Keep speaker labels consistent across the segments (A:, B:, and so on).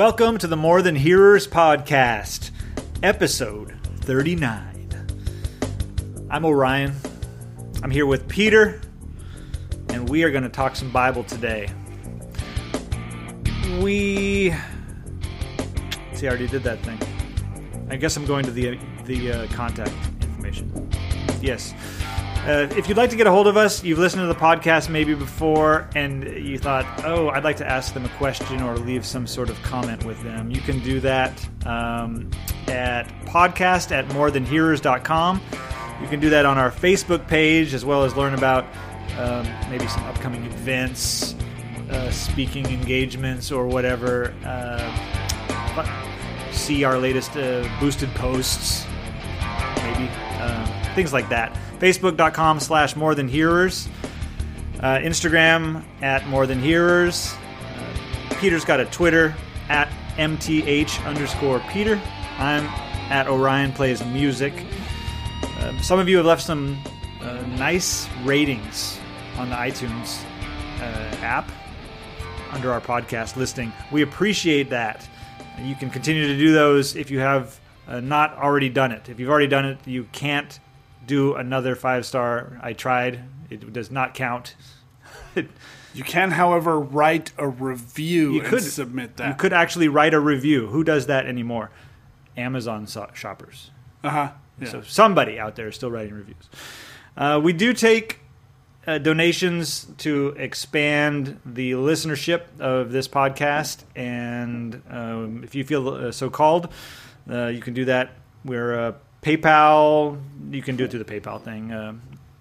A: Welcome to the More Than Hearers podcast, episode 39. I'm Orion. I'm here with Peter, and we are going to talk some Bible today. We. See, I already did that thing. I guess I'm going to the the uh, contact information. Yes. Uh, if you'd like to get a hold of us, you've listened to the podcast maybe before, and you thought, oh, I'd like to ask them a question or leave some sort of comment with them. You can do that um, at podcast at morethanhearers.com. You can do that on our Facebook page, as well as learn about um, maybe some upcoming events, uh, speaking engagements, or whatever. Uh, see our latest uh, boosted posts, things like that. Facebook.com slash more than hearers. Uh, Instagram at more than hearers. Uh, Peter's got a Twitter at mth underscore Peter. I'm at Orion plays music. Uh, some of you have left some uh, nice ratings on the iTunes uh, app under our podcast listing. We appreciate that. You can continue to do those if you have uh, not already done it. If you've already done it, you can't do another five star. I tried. It does not count.
B: You can, however, write a review
A: You
B: and
A: could
B: submit that.
A: You could actually write a review. Who does that anymore? Amazon so- shoppers.
B: Uh huh. Yeah.
A: So somebody out there is still writing reviews. Uh, we do take uh, donations to expand the listenership of this podcast, and um, if you feel uh, so called, uh, you can do that. We're uh, PayPal. You can do it through the PayPal thing. Uh,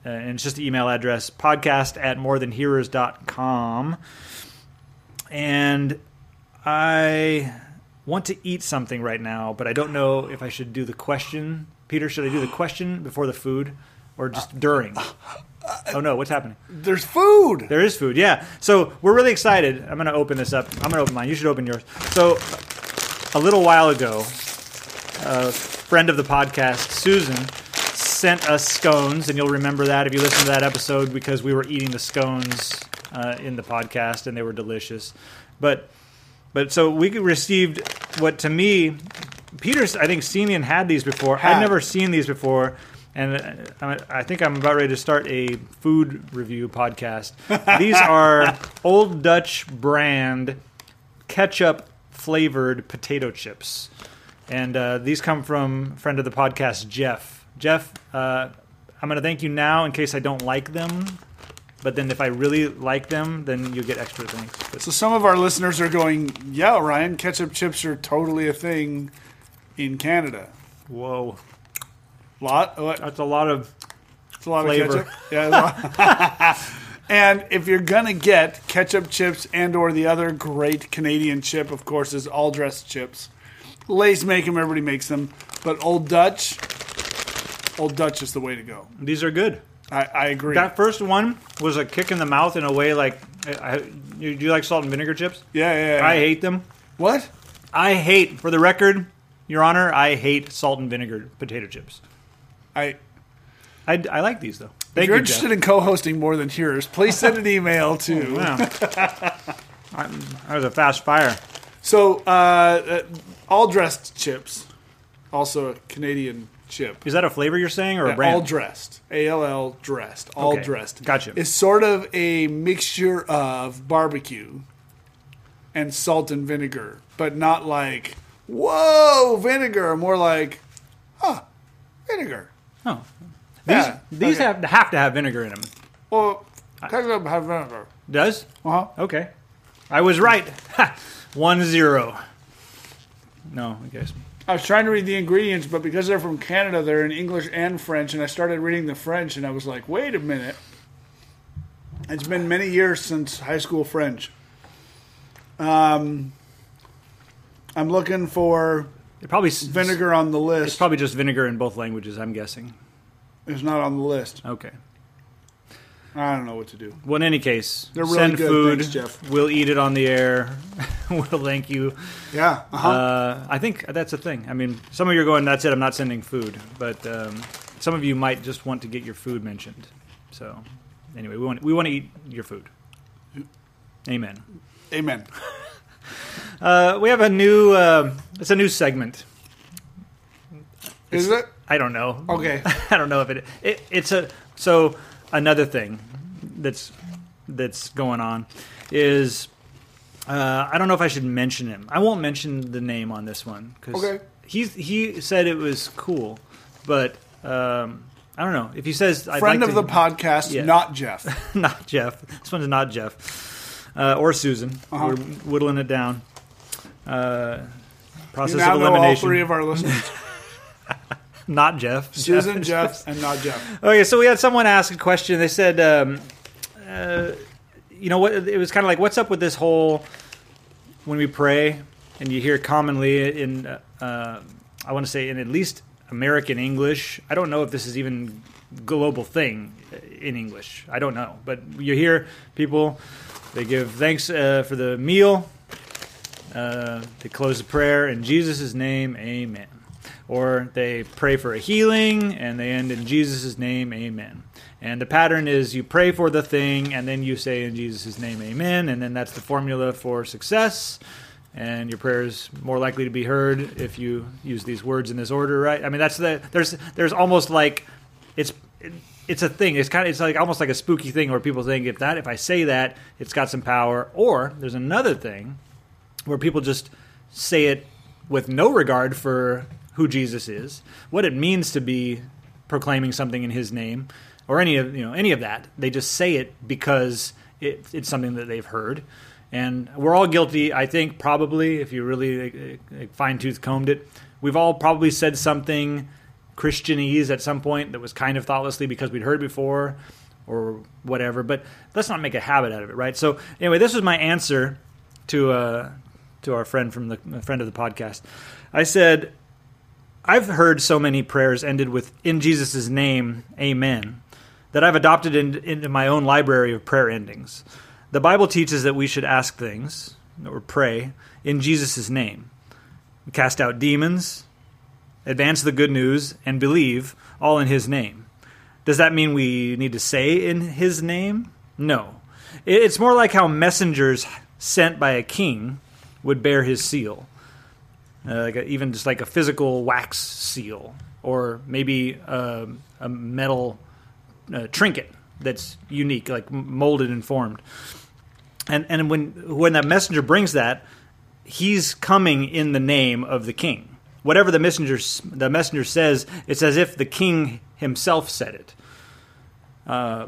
A: uh, and it's just the email address podcast at morethanhearers.com. And I want to eat something right now, but I don't know if I should do the question. Peter, should I do the question before the food or just during? Oh no, what's happening?
B: There's food.
A: There is food, yeah. So we're really excited. I'm going to open this up. I'm going to open mine. You should open yours. So a little while ago, a friend of the podcast, Susan, sent us scones, and you'll remember that if you listen to that episode because we were eating the scones uh, in the podcast, and they were delicious. But but so we received what to me, Peter's I think seen and had these before. I'd never seen these before. And uh, I think I'm about ready to start a food review podcast. These are Old Dutch brand ketchup flavored potato chips. And uh, these come from friend of the podcast, Jeff. Jeff, uh, I'm going to thank you now in case I don't like them. But then if I really like them, then you'll get extra things. But
B: So some of our listeners are going, "Yeah, Ryan, ketchup chips are totally a thing in Canada."
A: whoa,
B: Lot. What?
A: that's a lot of.
B: It's a lot
A: Flavor.
B: of ketchup. Yeah. a lot. and if you're gonna get ketchup chips and or the other great Canadian chip, of course, is all dressed chips. Lay's make them. Everybody makes them. But Old Dutch, Old Dutch is the way to go.
A: These are good.
B: I, I agree.
A: That first one was a kick in the mouth in a way like. I, I, you, do you like salt and vinegar chips?
B: yeah, yeah, yeah.
A: I hate them.
B: what?
A: I hate, for the record, Your Honor, I hate salt and vinegar potato chips.
B: I.
A: I, I like these though.
B: If
A: Thank
B: you're
A: you,
B: interested
A: Jeff.
B: in co-hosting more than hearers, please send an email to.
A: Wow. I- that was a fast fire.
B: So, uh, uh, all dressed chips, also a Canadian chip.
A: Is that a flavor you're saying or a
B: Yeah,
A: brand?
B: all dressed. A L L dressed. All
A: Okay,
B: dressed.
A: gotcha.
B: It's sort of a mixture of barbecue and salt and vinegar, but not like whoa vinegar. More like huh vinegar.
A: oh. These,
B: Yeah,
A: these
B: okay.
A: have, have to have vinegar in them.
B: Well, ketchup have vinegar.
A: Does?
B: Uh huh.
A: Okay. I was right. Ha! One zero. No, I guess.
B: I was trying to read the ingredients, but because they're from Canada, they're in English and French, and I started reading the French, and I was like, wait a minute. It's been many years since high school French. Um, I'm looking for
A: It probably
B: vinegar on the list.
A: It's probably just vinegar in both languages. I'm guessing.
B: It's not on the list.
A: Okay.
B: I don't know what to do.
A: Well, in any case,
B: They're really
A: send
B: good.
A: food.
B: Thanks, Jeff.
A: We'll eat it on the air. we'll thank you.
B: Yeah. Uh-huh.
A: Uh, I think that's a thing. I mean, some of you are going, "That's it. I'm not sending food," but um, some of you might just want to get your food mentioned. So, anyway, we want we want to eat your food. Amen.
B: Amen.
A: Uh, we have a new. Uh, it's a new segment.
B: Is it?
A: I don't know.
B: Okay.
A: I don't know if it, it. It's a so another thing that's that's going on is uh, I don't know if I should mention him. I won't mention the name on this one because
B: Okay.
A: he's he said it was cool, but um, I don't know if he says I'd
B: Friend
A: like
B: of
A: to-
B: the podcast,
A: Yeah.
B: not Jeff.
A: not Jeff. This one's not Jeff uh, or Susan.
B: Uh-huh.
A: We're whittling it down. Uh,
B: You
A: process
B: now
A: of
B: know all
A: elimination.
B: three of our listeners:
A: not Jeff.
B: Susan, Jeff, and not Jeff.
A: Okay, so we had someone ask a question. They said, um, uh, you know what? It was kind of like, what's up with this whole when we pray and you hear commonly in, uh, uh, I want to say in at least American English. I don't know if this is even global thing in English. I don't know, but you hear people they give thanks uh, for the meal. Uh, they close the prayer in Jesus' name, Amen. Or they pray for a healing and they end in Jesus' name, Amen. And the pattern is you pray for the thing and then you say in Jesus' name, Amen. And then that's the formula for success. And your prayer is more likely to be heard if you use these words in this order, right? I mean, that's the there's there's almost like it's it's a thing. It's kind of it's like almost like a spooky thing where people think if that if I say that it's got some power. Or there's another thing where people just say it with no regard for who Jesus is, what it means to be proclaiming something in His name, or any of you know any of that. They just say it because it, it's something that they've heard, and we're all guilty. I think probably if you really fine tooth combed it, we've all probably said something Christianese at some point that was kind of thoughtlessly because we'd heard before or whatever. But let's not make a habit out of it, right? So anyway, this was my answer to uh, to our friend from the friend of the podcast. I said, I've heard so many prayers ended with "In Jesus' name, Amen," that I've adopted in, into my own library of prayer endings. The Bible teaches that we should ask things or pray in Jesus' name, cast out demons, advance the good news, and believe all in His name. Does that mean we need to say in His name? No. It's more like how messengers sent by a king would bear his seal, uh, like a, even just like a physical wax seal, or maybe uh, a metal uh, trinket that's unique, like molded and formed. And and when when that messenger brings that, he's coming in the name of the king. Whatever the messenger the messenger says, it's as if the king himself said it. Uh,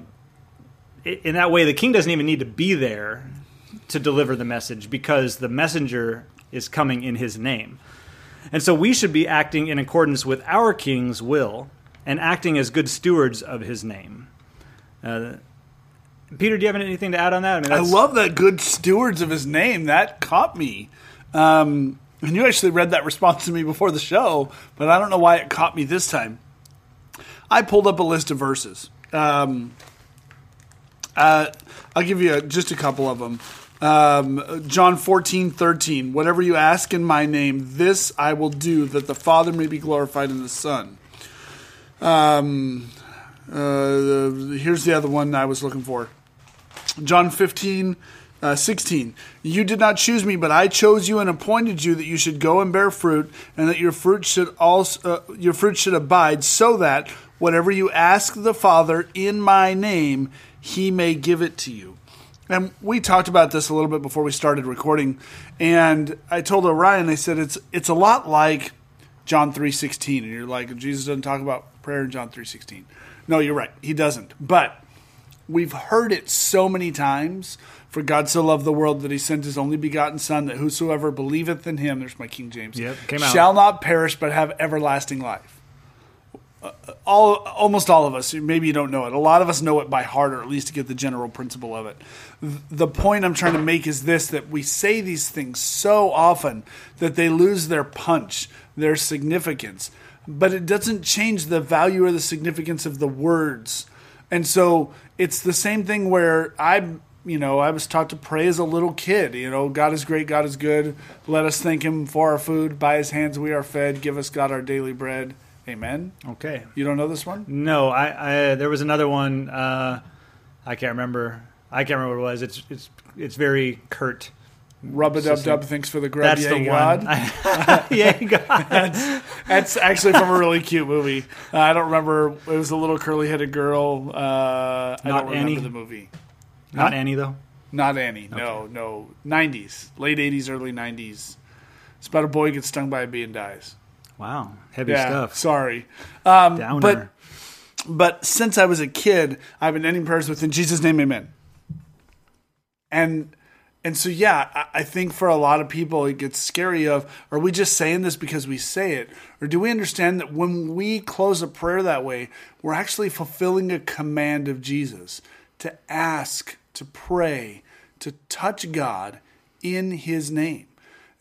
A: in that way, the king doesn't even need to be there to deliver the message because the messenger is coming in his name. And so we should be acting in accordance with our king's will and acting as good stewards of his name. Uh, Peter, do you have anything to add on that? I mean,
B: I love that good stewards of his name. That caught me. Um, and you actually read that response to me before the show, but I don't know why it caught me this time. I pulled up a list of verses. Um, uh, I'll give you a, just a couple of them. Um, John 14, 13. Whatever you ask in my name, this I will do, that the Father may be glorified in the Son. Um, uh, here's the other one I was looking for. John 15, uh, 16. You did not choose me, but I chose you and appointed you that you should go and bear fruit, and that your fruit should also uh, your fruit should abide, so that whatever you ask the Father in my name, He may give it to you. And we talked about this a little bit before we started recording, and I told Orion, I said it's it's a lot like John three sixteen, and you're like Jesus doesn't talk about prayer in John three sixteen. No, you're right, he doesn't, but we've heard it so many times. For God so loved the world that he sent his only begotten Son, that whosoever believeth in him, there's my King James,
A: Yep, came out.
B: shall not perish but have everlasting life. Uh, all almost all of us, maybe you don't know it. A lot of us know it by heart, or at least to get the general principle of it. Th- The point I'm trying to make is this: that we say these things so often that they lose their punch, their significance, but it doesn't change the value or the significance of the words. And so it's the same thing where I, you know, I was taught to pray as a little kid. You know, God is great, God is good. Let us thank Him for our food. By His hands we are fed. Give us God our daily bread. Amen.
A: okay.
B: You don't know this one?
A: No, I, I there was another one. Uh, I can't remember. I can't remember what it was. It's it's it's very curt.
B: Rub a dub dub. Thanks for the grub.
A: That's
B: yeah,
A: the
B: God.
A: one. yeah, God.
B: That's, that's actually from a really cute movie. Uh, I don't remember. It was a little curly headed girl. Uh, I don't remember
A: Annie?
B: the movie.
A: Not Annie though.
B: Not Annie. No, no. 90s. Late 80s, early 90s. It's about a boy gets stung by a bee and dies.
A: Wow, heavy
B: Yeah,
A: stuff.
B: sorry. Um,
A: Downer.
B: but but since I was a kid, I've been ending prayers with "In Jesus' name, Amen." And and so yeah, I, think for a lot of people it gets scary. Of are we just saying this because we say it, or do we understand that when we close a prayer that way, we're actually fulfilling a command of Jesus to ask, to pray, to touch God in His name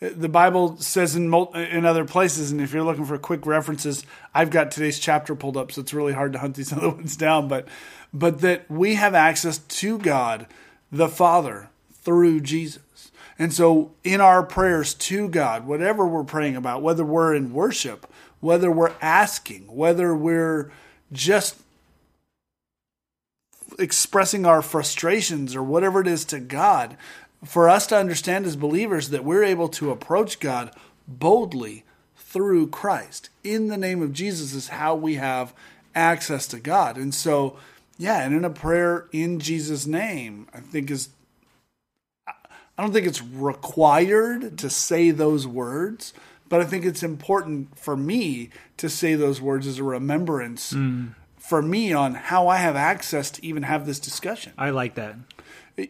B: the Bible says in in other places, and if you're looking for quick references, I've got today's chapter pulled up, so it's really hard to hunt these other ones down. But but that we have access to God, the Father, through Jesus. And so in our prayers to God, whatever we're praying about, whether we're in worship, whether we're asking, whether we're just expressing our frustrations or whatever it is to God, for us to understand as believers that we're able to approach God boldly through Christ. In the name of Jesus is how we have access to God. And so, yeah, and in a prayer in Jesus' name, I think is I don't think it's required to say those words, but I think it's important for me to say those words as a remembrance mm. for me on how I have access to even have this discussion
A: I like that.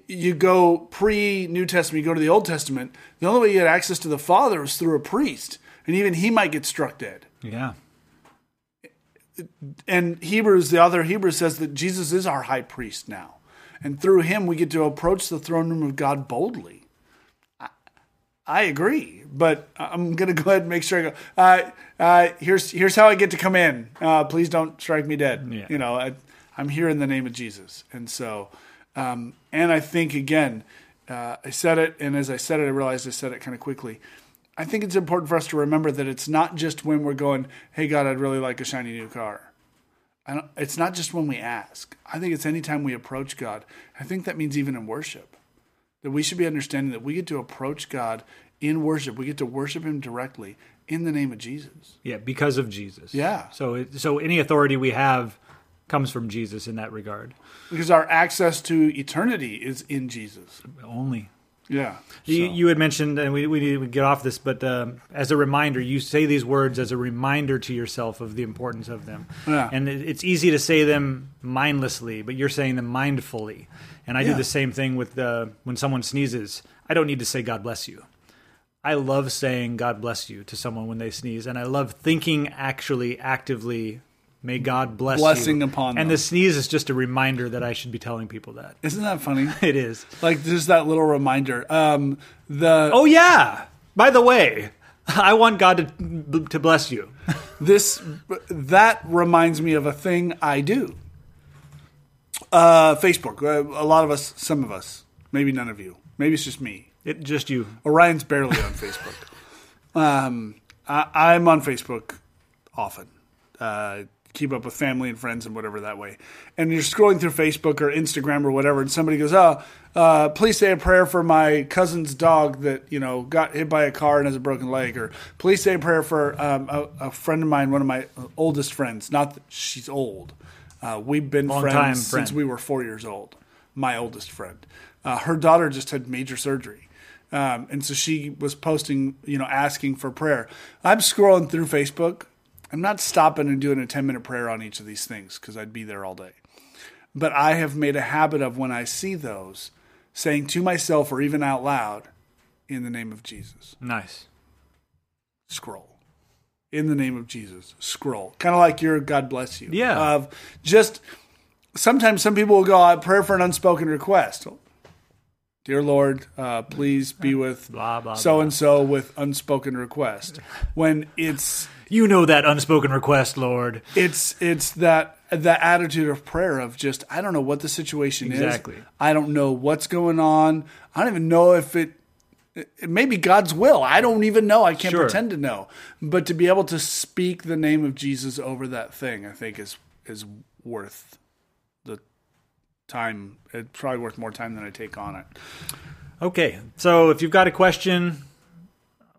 B: you go pre New Testament, you go to the Old Testament. The only way you had access to the Father was through a priest, and even he might get struck dead.
A: Yeah.
B: And Hebrews, the author of Hebrews says that Jesus is our high priest now, and through him we get to approach the throne room of God boldly. I, I agree, but I'm going to go ahead and make sure I go. Uh, uh, here's here's how I get to come in. Uh, please don't strike me dead.
A: Yeah.
B: You know, I, I'm here in the name of Jesus, and so. Um, and I think again, uh, I said it, and as I said it, I realized I said it kind of quickly. I think it's important for us to remember that it's not just when we're going, "Hey God, I'd really like a shiny new car." I don't, it's not just when we ask. I think it's anytime we approach God. I think that means even in worship, that we should be understanding that we get to approach God in worship. We get to worship Him directly in the name of Jesus.
A: Yeah, because of Jesus.
B: Yeah.
A: So it, so any authority we have comes from Jesus in that regard.
B: Because our access to eternity is in Jesus.
A: Only.
B: Yeah.
A: You,
B: So-
A: you had mentioned, and we, we need to get off this, but um, as a reminder, you say these words as a reminder to yourself of the importance of them.
B: Yeah.
A: And it, it's easy to say them mindlessly, but you're saying them mindfully. And I do the same thing with uh, when someone sneezes. I don't need to say God bless you. I love saying God bless you to someone when they sneeze, and I love thinking actually actively. May God bless you.
B: Blessing
A: you.
B: upon
A: And
B: them.
A: the sneeze is just a reminder that I should be telling people that.
B: Isn't that funny?
A: It is.
B: like just that little reminder. Um, the
A: Oh yeah. By the way, I want God to to bless you.
B: this that reminds me of a thing I do. Uh, Facebook. Uh, a lot of us, some of us, maybe none of you. Maybe it's just me.
A: It just you.
B: Orion's barely on Facebook. Um, I, I'm on Facebook often. Uh, keep up with family and friends and whatever that way. And you're scrolling through Facebook or Instagram or whatever, and somebody goes, "Oh, uh, please say a prayer for my cousin's dog that you know got hit by a car and has a broken leg," or "Please say a prayer for um, a, a friend of mine, one of my oldest friends. Not that she's old. Uh, we've been
A: Long
B: friends since
A: friend.
B: we were four years old. My oldest friend. Uh, her daughter just had major surgery. Um, and so she was posting, you know, asking for prayer. I'm scrolling through Facebook. I'm not stopping and doing a 10 minute prayer on each of these things because I'd be there all day. But I have made a habit of when I see those, saying to myself or even out loud, in the name of Jesus,
A: Nice.
B: scroll. In the name of Jesus, scroll. Kind of like your God bless you.
A: Yeah.
B: Of just sometimes some people will go, I prayer for an unspoken request. Dear Lord, uh, please be with so and so with unspoken request. When it's
A: You know that unspoken request, Lord.
B: it's it's that that attitude of prayer of just I don't know what the situation
A: Exactly.
B: is. I don't know what's going on. I don't even know if it it may be God's will. I don't even know. I can't
A: Sure.
B: pretend to know. But to be able to speak the name of Jesus over that thing, I think is is worth the time. It's probably worth more time than I take on it.
A: Okay, so if you've got a question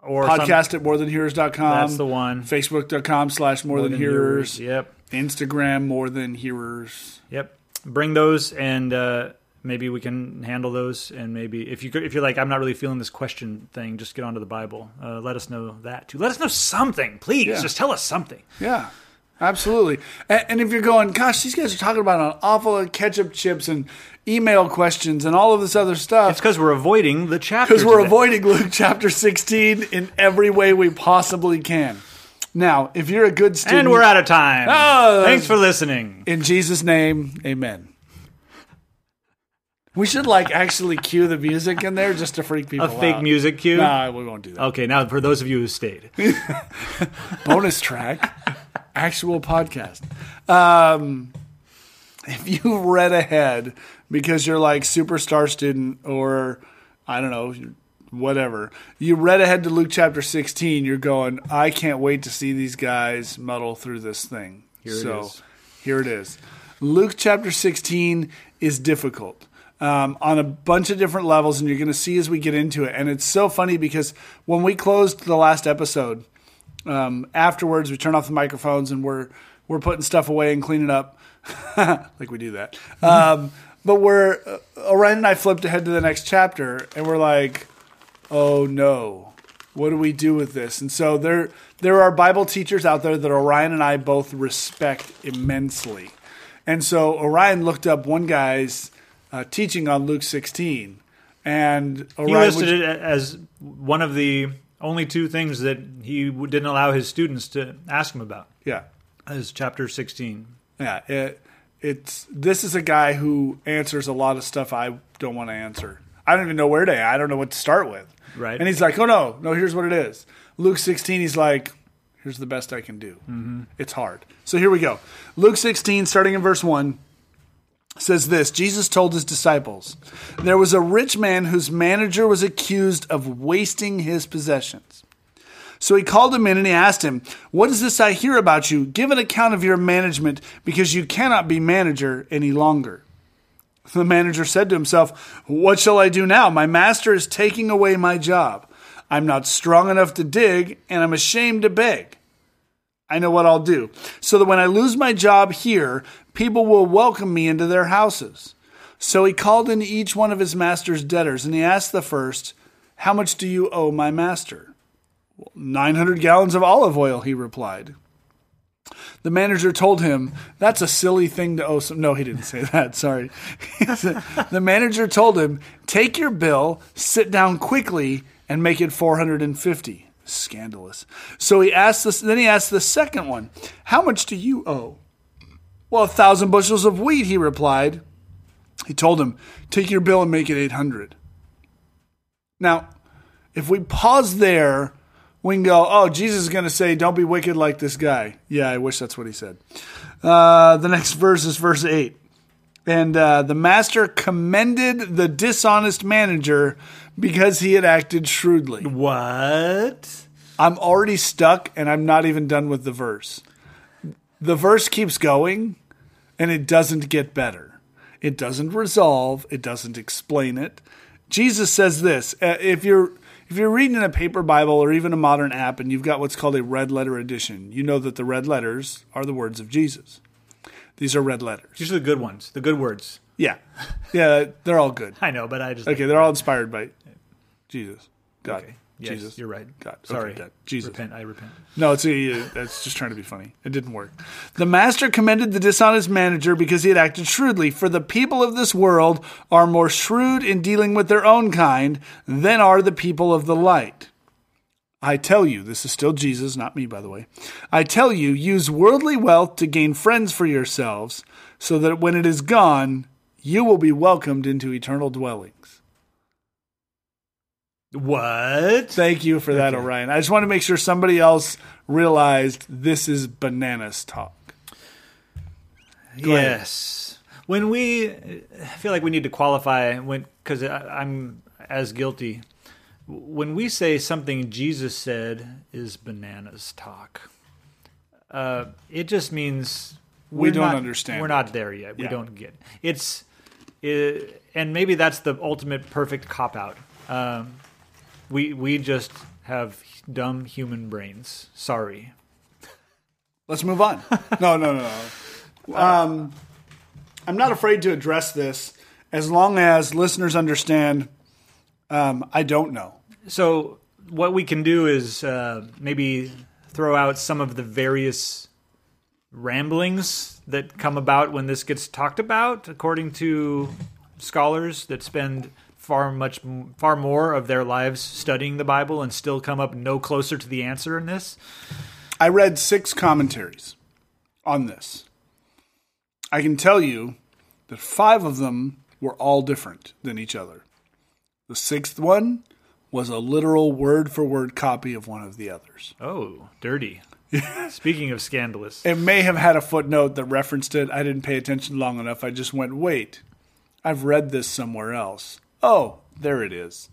A: or some-
B: Podcast at morethanhearers.com.
A: that's the one.
B: Facebook.com slash more than hearers.
A: Yep,
B: Instagram more than hearers.
A: yep. Bring those, and uh, maybe we can handle those. And maybe if you if you're like, I'm not really feeling this question thing, just get onto the Bible. Uh, let us know that too. Let us know something, please.
B: Yeah.
A: Just tell us something.
B: Yeah, absolutely. And, and if you're going, gosh, these guys are talking about an awful lot of ketchup chips and email questions and all of this other stuff.
A: It's because we're avoiding the chapter.
B: Because we're
A: today.
B: avoiding Luke chapter 16 in every way we possibly can. Now, if you're a good student,
A: And we're out of time.
B: Oh,
A: Thanks for listening.
B: in Jesus' name, amen. We should like actually cue the music in there just to freak people
A: A fake
B: out.
A: music cue.
B: Nah, we won't do that.
A: Okay, now for those of you who stayed.
B: bonus track, actual podcast. Um, if you read ahead because you're like superstar student or I don't know, whatever, you read ahead to Luke chapter 16, you're going, I can't wait to see these guys muddle through this thing.
A: Here
B: so here it is. Luke chapter 16 is difficult. Um, on a bunch of different levels, and you're going to see as we get into it. And it's so funny because when we closed the last episode, um, afterwards we turn off the microphones and we're we're putting stuff away and cleaning up. Like we do that. Um, but we're uh, orion and i flipped ahead to the next chapter and we're like oh no what do we do with this? And so there there are bible teachers out there that orion and i both respect immensely. And so orion looked up one guy's uh, teaching on luke 16 and
A: He listed
B: was-
A: it as one of the only two things that he didn't allow his students to ask him about.
B: yeah
A: is chapter 16.
B: Yeah, it, it's this is a guy who answers a lot of stuff I don't want to answer. I don't even know where to. I don't know what to start with.
A: Right.
B: And he's like, "Oh no, no. Here's what it is." Luke 16. He's like, "Here's the best I can do." Mm-hmm. It's hard. So here we go. Luke 16, starting in verse one, says this: Jesus told his disciples, "There was a rich man whose manager was accused of wasting his possessions." So he called him in and he asked him, What is this I hear about you? Give an account of your management, because you cannot be manager any longer. The manager said to himself, What shall I do now? My master is taking away my job. I'm not strong enough to dig, and I'm ashamed to beg. I know what I'll do, so that when I lose my job here, people will welcome me into their houses. So he called in each one of his master's debtors, and he asked the first, How much do you owe my master? 900 gallons of olive oil, he replied. The manager told him, That's a silly thing to owe some. No, he didn't say that. Sorry. the manager told him, Take your bill, sit down quickly, and make it 450. Scandalous. So he asked this, then he asked the second one, How much do you owe? Well, a thousand bushels of wheat, he replied. He told him, Take your bill and make it 800. Now, if we pause there, we can go, oh, Jesus is going to say, don't be wicked like this guy. Yeah, I wish that's what he said. Uh, the next verse is verse 8. And uh, the master commended the dishonest manager because he had acted shrewdly.
A: What?
B: I'm already stuck and I'm not even done with the verse. The verse keeps going and it doesn't get better. It doesn't resolve, it doesn't explain it. Jesus says this, uh, if you're if you're reading a paper Bible or even a modern app and you've got what's called a red letter edition, you know that the red letters are the words of Jesus. These are red letters.
A: These are the good ones, the good words.
B: Yeah. Yeah, they're all good.
A: I know, but I just
B: Okay, they're all inspired by Jesus. God.
A: Okay. Yes,
B: Jesus.
A: you're right.
B: God. Okay,
A: Sorry.
B: God. Jesus.
A: Repent. I repent.
B: No, it's a, that's just trying to be funny. It didn't work. The master commended the dishonest manager because he had acted shrewdly. For the people of this world are more shrewd in dealing with their own kind than are the people of the light. I tell you, this is still Jesus, not me, by the way. I tell you, use worldly wealth to gain friends for yourselves, so that when it is gone, you will be welcomed into eternal dwellings.
A: What?
B: Thank you for that, Orion. I just want to make sure somebody else realized this is bananas talk. ahead.
A: Yes. When we, I feel like we need to qualify when because I'm as guilty. When we say something Jesus said is bananas talk, uh, it just means
B: We don't
A: not-
B: understand
A: We're not there yet. We don't get it. it's, it, and maybe that's the ultimate perfect cop out Um, we we just have dumb human brains. Sorry.
B: Let's move on. No, no, no, no. Um, I'm not afraid to address this as long as listeners understand. Um, I don't know.
A: So what we can do is uh, maybe throw out some of the various ramblings that come about when this gets talked about, according to scholars that spend far much far more of their lives studying the Bible and still come up no closer to the answer in this.
B: I read six commentaries on this. I can tell you that five of them were all different than each other. The sixth one was a literal word for word copy of one of the others.
A: Oh, dirty. Speaking of scandalous,
B: It may have had a footnote that referenced it. I didn't pay attention long enough. I just went, wait, I've read this somewhere else. Oh, there it is.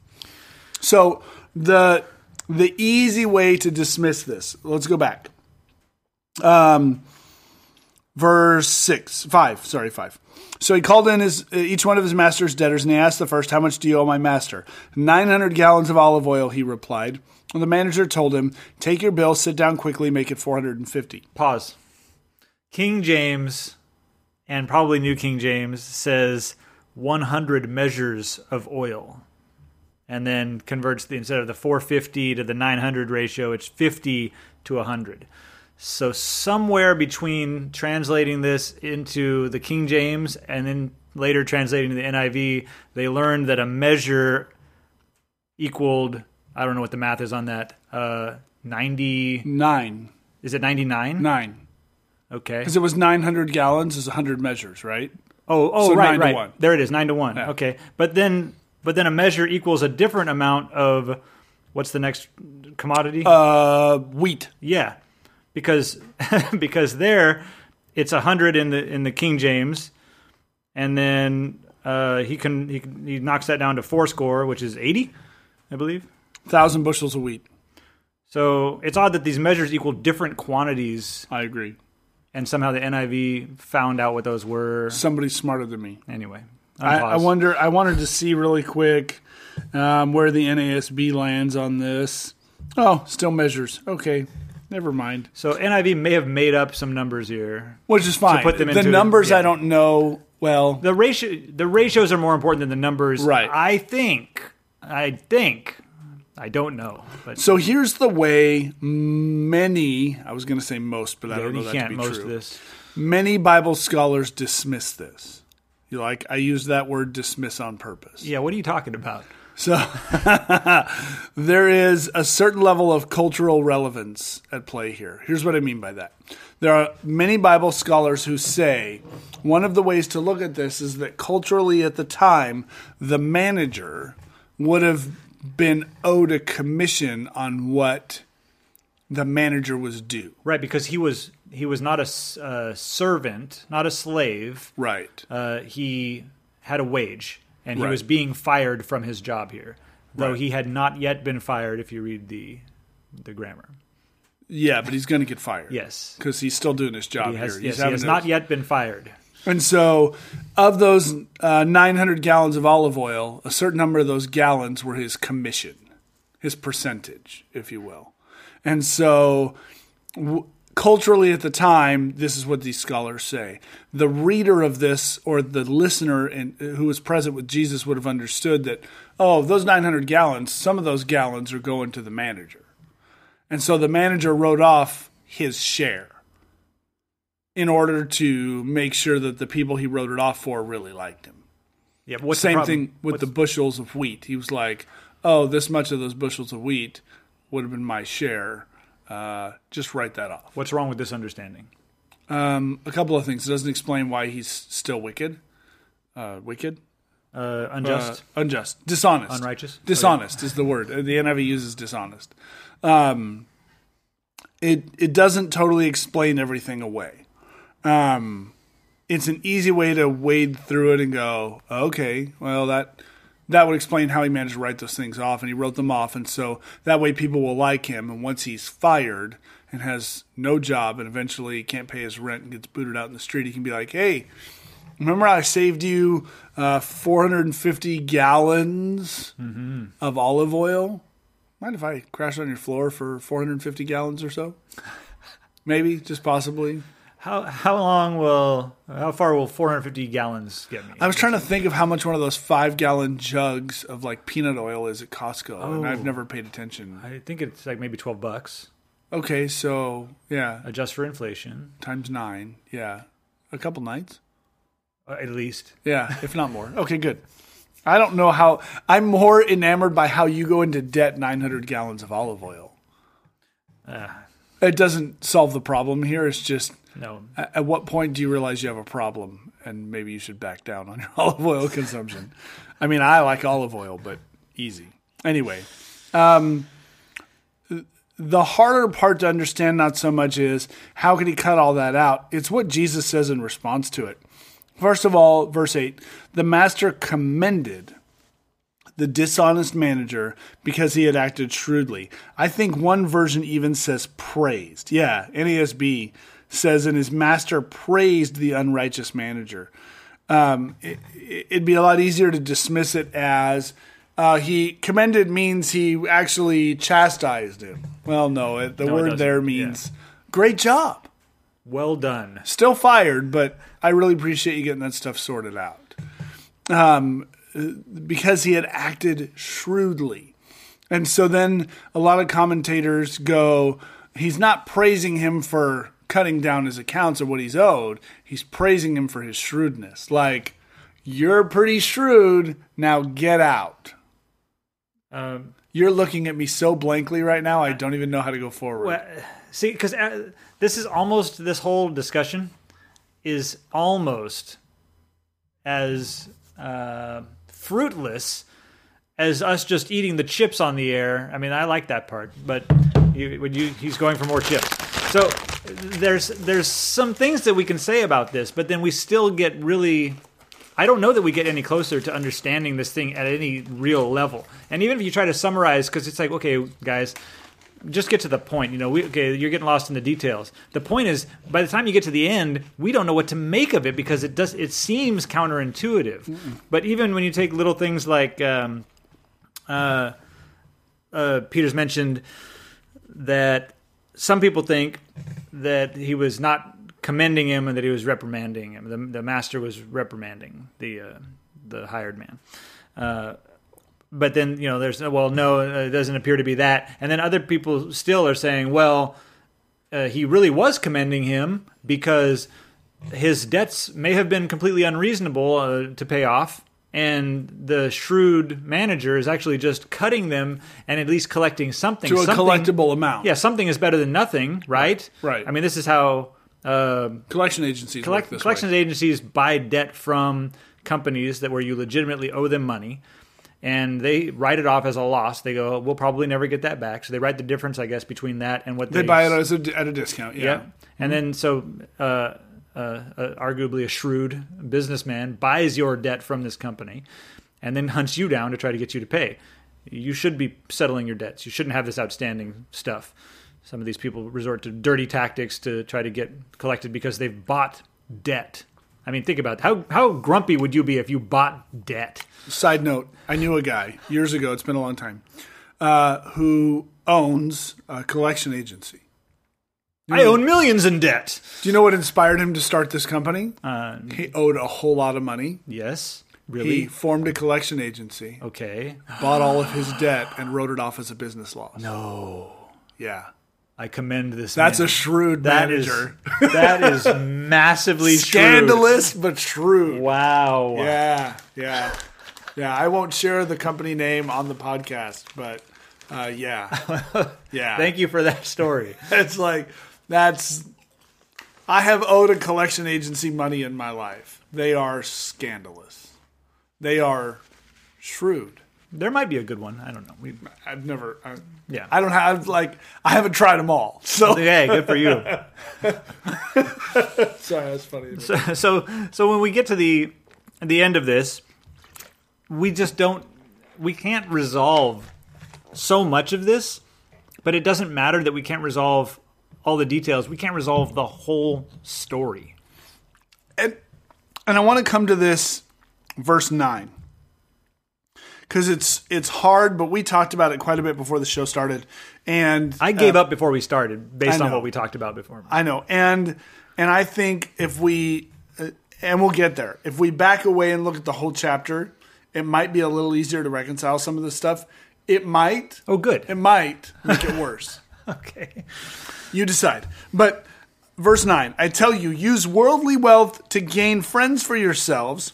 B: So the the easy way to dismiss this. Let's go back. Um, verse six, five. Sorry, five. So he called in his each one of his master's debtors, and he asked the first, "How much do you owe my master?" Nine hundred gallons of olive oil. He replied. And the manager told him, "Take your bill, sit down quickly, make it four hundred and fifty.
A: pause. King James and probably New King James says 100 measures of oil. And then converts the instead of the 450 to the 900 ratio, it's 50 to 100. So somewhere between translating this into the King James and then later translating to the NIV, they learned that a measure equaled I don't know what the math is on that. Uh 90
B: Nine,
A: is it 99?
B: nine,
A: Okay.
B: because it was nine hundred gallons is hundred measures, right?
A: Oh, oh,
B: So
A: right, right. There it is, nine to one.
B: Yeah.
A: Okay, but then, but then a measure equals a different amount of what's the next commodity?
B: Uh, wheat.
A: yeah, because because there it's a hundred in the in the King James, and then uh, he can he can, he knocks that down to four score, which is eighty, I believe.
B: Thousand bushels of wheat.
A: So it's odd that these measures equal different quantities,
B: I agree.
A: And somehow the NIV found out what those were.
B: Somebody smarter than me.
A: Anyway,
B: I, I wonder. I wanted to see really quick um, where the NASB lands on this. Oh, still measures. Okay, never mind.
A: So NIV may have made up some numbers here.
B: Which is fine.
A: put them
B: the
A: into-
B: numbers
A: yeah.
B: I don't know. Well,
A: The ratio, the ratios are more important than the numbers.
B: Right.
A: I think. I think. I don't know, but
B: so here's the way many. I was going to say most, but I don't know that to
A: can't
B: be
A: most
B: true.
A: this.
B: Many Bible scholars dismiss this. You like? I use that word dismiss on purpose.
A: Yeah, what are you talking about?
B: So there is a certain level of cultural relevance at play here. Here's what I mean by that. There are many Bible scholars who say one of the ways to look at this is that culturally at the time, the manager would have been owed a commission on what the manager was due.
A: Right, because he was he was not a uh, servant, not a slave.
B: Right.
A: Uh, he had a wage, and he
B: Right.
A: was being fired from his job here, though
B: Right.
A: he had not yet been fired. If you read the the grammar,
B: Yeah, but he's going to get fired.
A: yes,
B: Because he's still doing his job
A: he has.
B: here.
A: Yes, he has not yet been fired.
B: And so, of those uh, 900 gallons of olive oil, a certain number of those gallons were his commission, his percentage, if you will. And so, w- culturally at the time, this is what these scholars say. The reader of this or the listener in, who was present with Jesus would have understood that, oh, those 900 gallons, some of those gallons are going to the manager. And so the manager wrote off his share in order to make sure that the people he wrote it off for really liked him.
A: Yeah,
B: Same thing with
A: What's-
B: the bushels of wheat. He was like, "Oh, this much of those bushels of wheat would have been my share. Uh, just write that off."
A: What's wrong with this understanding?
B: Um, a couple of things. It doesn't explain why he's still wicked. Uh, wicked,
A: Uh,
B: Uh,
A: unjust,
B: unjust, dishonest,
A: unrighteous.
B: Dishonest is the word. The NIV uses dishonest. Um, it it doesn't totally explain everything away. Um, it's an easy way to wade through it and go, okay, well that that would explain how he managed to write those things off, and he wrote them off, and so that way people will like him. And once he's fired and has no job, and eventually can't pay his rent and gets booted out in the street, he can be like, hey. Remember, I saved you uh, 450 gallons of olive oil. Mind if I crash on your floor for 450 gallons or so? Maybe, just possibly.
A: How how long will how far will 450 gallons get me?
B: I was trying to think of how much one of those five gallon jugs of like peanut oil is at Costco, and I've
A: Oh.
B: never paid attention.
A: I think it's like maybe 12 bucks.
B: Okay, so yeah,
A: Adjust for inflation,
B: times nine. Yeah, a couple nights.
A: uh, at least.
B: Yeah, if not more. Okay, good. I don't know how. I'm more enamored by how you go into debt 900 gallons of olive oil.
A: Uh,
B: It doesn't solve the problem here. It's just
A: no,
B: at at what point do you realize you have a problem and maybe you should back down on your olive oil consumption? I mean, I like olive oil, but easy. Anyway, um, the harder part to understand, not so much is how can he cut all that out? It's what Jesus says in response to it. First of all, verse 8 the master commended the dishonest manager because he had acted shrewdly. I think one version even says praised. Yeah, NASB says, and his master praised the unrighteous manager. Um, it, it'd be a lot easier to dismiss it as uh, he commended means he actually chastised him. Well, no, it, the
A: it
B: word
A: doesn't.
B: there means great job.
A: well done.
B: Still fired, but I really appreciate you getting that stuff sorted out. Um, because he had acted shrewdly. And so then a lot of commentators go, he's not praising him for cutting down his accounts of what he's owed. He's praising him for his shrewdness. Like, you're pretty shrewd. Now get out.
A: Um,
B: You're looking at me so blankly right now, I don't even know how to go forward.
A: well, see, because uh, this is almost this whole discussion is almost as uh, fruitless as us just eating the chips on the air. I mean, I like that part, but you, when you, he's going for more chips. So there's there's some things that we can say about this, but then we still get really. I don't know that we get any closer to understanding this thing at any real level. And even if you try to summarize, because it's like, okay, guys, just get to the point. You know, we, okay, you're getting lost in the details. The point is, by the time you get to the end, we don't know what to make of it because it does. It seems counterintuitive. But even when you take little things like, um, uh, uh, Peter's mentioned that some people think that he was not commending him and that he was reprimanding him. The, the master was reprimanding the uh, the hired man. Uh, but then you know there's well no it doesn't appear to be that and then other people still are saying well uh, he really was commending him because his debts may have been completely unreasonable uh, to pay off and the shrewd manager is actually just cutting them and at least collecting something
B: to a
A: Something-
B: collectible amount.
A: yeah something is better than nothing right
B: Right.
A: i mean this is how uh,
B: Collection agencies
A: collect, collections
B: way.
A: agencies buy debt from companies that where you legitimately owe them money and they write it off as a loss they go we'll probably never get that back so they write the difference i guess between that and what
B: They
A: they,
B: buy it as a, at a discount. Yeah.
A: Yep. And then so uh, uh, arguably a shrewd businessman buys your debt from this company and then hunts you down to try to get you to pay. You should be settling your debts. You shouldn't have this outstanding stuff. Some of these people resort to dirty tactics to try to get collected because they've bought debt. I mean, think about it. how how grumpy would you be if you bought debt?
B: Side note: I knew a guy years ago. It's been a long time. Uh, who owns a collection agency?
A: I own millions in debt.
B: Do you know what inspired him to start this company?
A: Uh,
B: He owed a whole lot of money.
A: yes,
B: He
A: really.
B: formed a collection agency,
A: Okay.
B: bought all of his debt, and wrote it off as a business loss.
A: No.
B: Yeah,
A: I commend this.
B: that's
A: man.
B: a shrewd
A: That is
B: manager.
A: that is massively
B: Scandalous, but shrewd.
A: shrewd. Wow.
B: Yeah, yeah, yeah. I won't share the company name on the podcast, but uh, yeah, yeah.
A: Thank you for that story.
B: It's like that's. I have owed a collection agency money in my life. They are scandalous. They are shrewd.
A: There might be a good one. I don't know. We,
B: I've never. I,
A: yeah.
B: I don't have like. I haven't tried them all. So
A: hey, good for you.
B: sorry, that's funny.
A: so so when we get to the the end of this, we just don't we can't resolve so much of this, but it doesn't matter that we can't resolve all the details. We can't resolve the whole story.
B: and and I want to come to this verse 9 because it's it's hard but we talked about it quite a bit before the show started and
A: I gave
B: uh,
A: up before we started, based on what we talked about before.
B: I know and and I think if we uh, and we'll get there if we back away and look at the whole chapter it might be a little easier to reconcile some of this stuff it might
A: oh, good.
B: it might make it worse
A: Okay.
B: You decide. But verse 9 I tell you, use worldly wealth to gain friends for yourselves,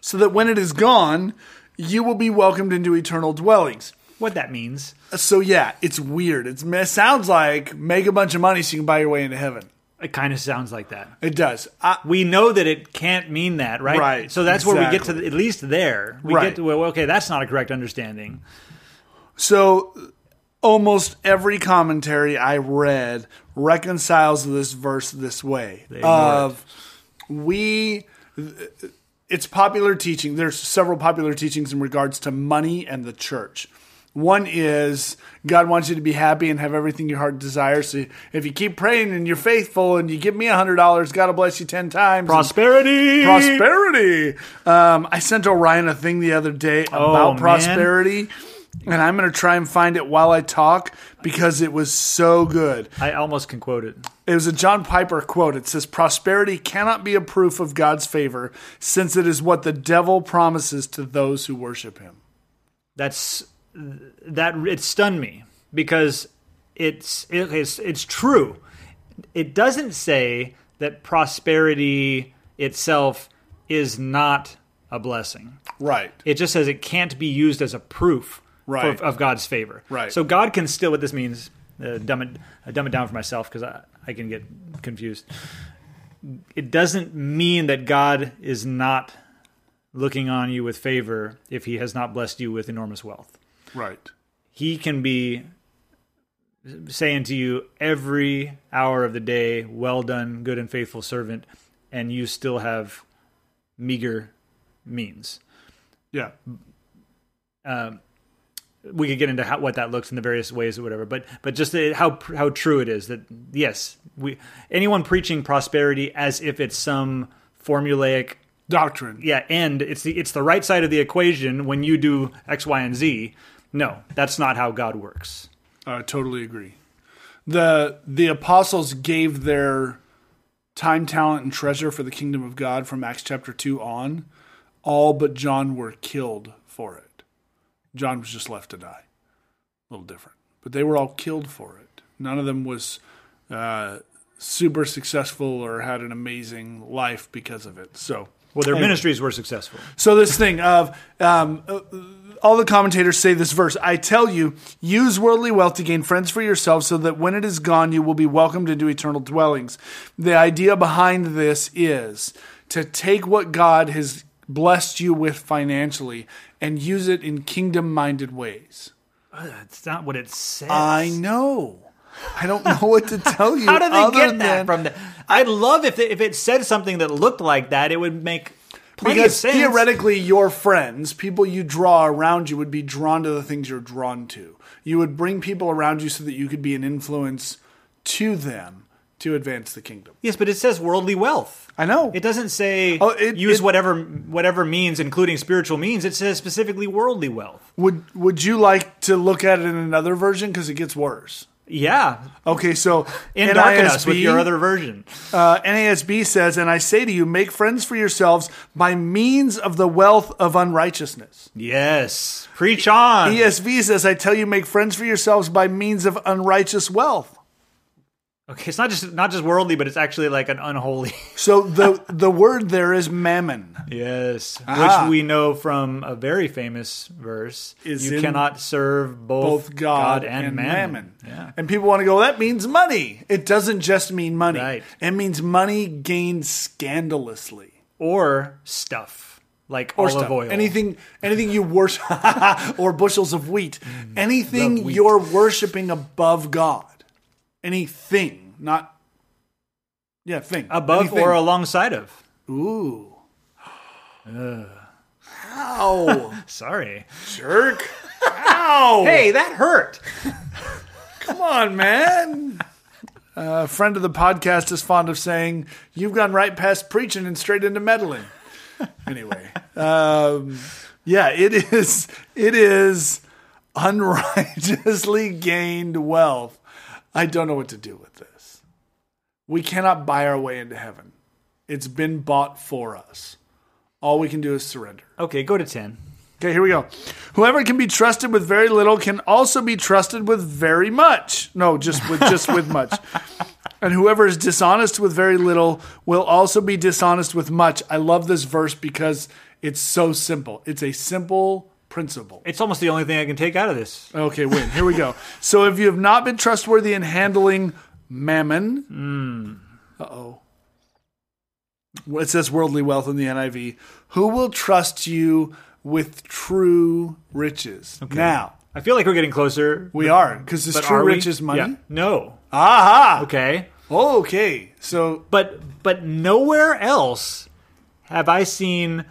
B: so that when it is gone, you will be welcomed into eternal dwellings.
A: What that means?
B: So, yeah, it's weird. It's, it sounds like make a bunch of money so you can buy your way into heaven.
A: It kind of sounds like that.
B: It does. I,
A: We know that it can't mean that, right?
B: Right,
A: So that's where we get to the, at least there. We
B: Right.
A: get to well, okay, that's not a correct understanding.
B: So almost every commentary I read reconciles this verse this way of we it's popular teaching there's several popular teachings in regards to money and the church one is God wants you to be happy and have everything your heart desires. So if you keep praying and you're faithful and you give me a hundred dollars, God will bless you ten times.
A: Prosperity.
B: prosperity. Um, I sent Orion a thing the other day about
A: man.
B: prosperity, and I'm going to try and find it while I talk because it was so good.
A: I almost can quote it.
B: It was a John Piper quote. It says, Prosperity cannot be a proof of God's favor, since it is what the devil promises to those who worship him.
A: That's that it stunned me because it's it's it's true. It doesn't say that prosperity itself is not a blessing.
B: Right.
A: It just says it can't be used as a proof
B: Right.
A: for, of God's favor.
B: Right.
A: So God can still. What this means, uh, dumb it, uh, dumb it down for myself because I, I can get confused. It doesn't mean that God is not looking on you with favor if He has not blessed you with enormous wealth.
B: Right.
A: He can be saying to you every hour of the day, "Well done, good and faithful servant," and you still have meager means.
B: Yeah.
A: um, we could get into how, what that looks in the various ways or whatever, but but just how how true it is that yes, we anyone preaching prosperity as if it's some formulaic
B: Doctrine.
A: yeah and it's the it's the right side of the equation when you do X Y and Z. No, that's not how God works.
B: I totally agree. The the apostles gave their time, talent, and treasure for the kingdom of God from Acts chapter two on. All but John were killed for it. John was just left to die. A little different, but they were all killed for it. None of them was uh, super successful or had an amazing life because of it. So
A: Well, their
B: Anyway.
A: ministries were successful.
B: so this thing of um, uh, all the commentators say this verse. I tell you, use worldly wealth to gain friends for yourselves, so that when it is gone, you will be welcomed into eternal dwellings. The idea behind this is to take what God has blessed you with financially and use it in kingdom-minded ways.
A: Uh, that's not what it says.
B: I know. I don't know what to tell you.
A: How did they get that
B: than-
A: from that? I'd love if they, if it said something that looked like that. It would make plenty
B: because
A: of sense.
B: theoretically your friends people you draw around you would be drawn to the things you're drawn to you would bring people around you so that you could be an influence to them to advance the kingdom
A: Yes, but it says worldly wealth.
B: i know
A: It doesn't say
B: Oh, it-
A: use
B: it-
A: whatever whatever means, including spiritual means. It says specifically worldly wealth.
B: would would you like to look at it in another version because it gets worse
A: Yeah,
B: okay so
A: in us with your other version.
B: uh, NASB says, and I say to you, make friends for yourselves by means of the wealth of unrighteousness.
A: Yes, preach on.
B: ESV says, I tell you, make friends for yourselves by means of unrighteous wealth.
A: Okay, it's not just not just worldly, but it's actually like an unholy.
B: So the the word there is mammon.
A: yes, which we know from a very famous verse.
B: Is
A: you cannot serve both,
B: both God,
A: and,
B: and,
A: mammon.
B: mammon.
A: Yeah.
B: And people want to go, that means money. It doesn't just mean money.
A: Right.
B: It means money gained scandalously.
A: Or stuff like
B: Or
A: olive
B: stuff.
A: oil.
B: Anything anything you worship or bushels of wheat.
A: Mm.
B: anything
A: wheat.
B: you're worshiping above God. Anything, not yeah, thing.
A: above
B: Anything.
A: or alongside of.
B: Ooh. Ow.
A: Sorry.
B: Jerk. Ow.
A: Hey, that hurt.
B: Come on, man. a friend of the podcast is fond of saying, "You've gone right past preaching and straight into meddling." anyway, um, yeah, it is. It is unrighteously gained wealth. I don't know what to do with this. We cannot buy our way into heaven. It's been bought for us. All we can do is surrender.
A: Okay, go to 10.
B: Okay, here we go. Whoever can be trusted with very little can also be trusted with very much. No, just with just with much. And whoever is dishonest with very little will also be dishonest with much. I love this verse because it's so simple. It's a simple principle.
A: It's almost the only thing I can take out of this.
B: Okay, win. Here we go. So if you have not been trustworthy in handling mammon, uh oh. It says worldly wealth in the NIV. Who will trust you with true riches? Now,
A: I feel like we're getting closer.
B: we are, because
A: but
B: true riches money.
A: Yeah. No.
B: Aha!
A: Okay.
B: Okay. So,
A: But but nowhere else have I seen.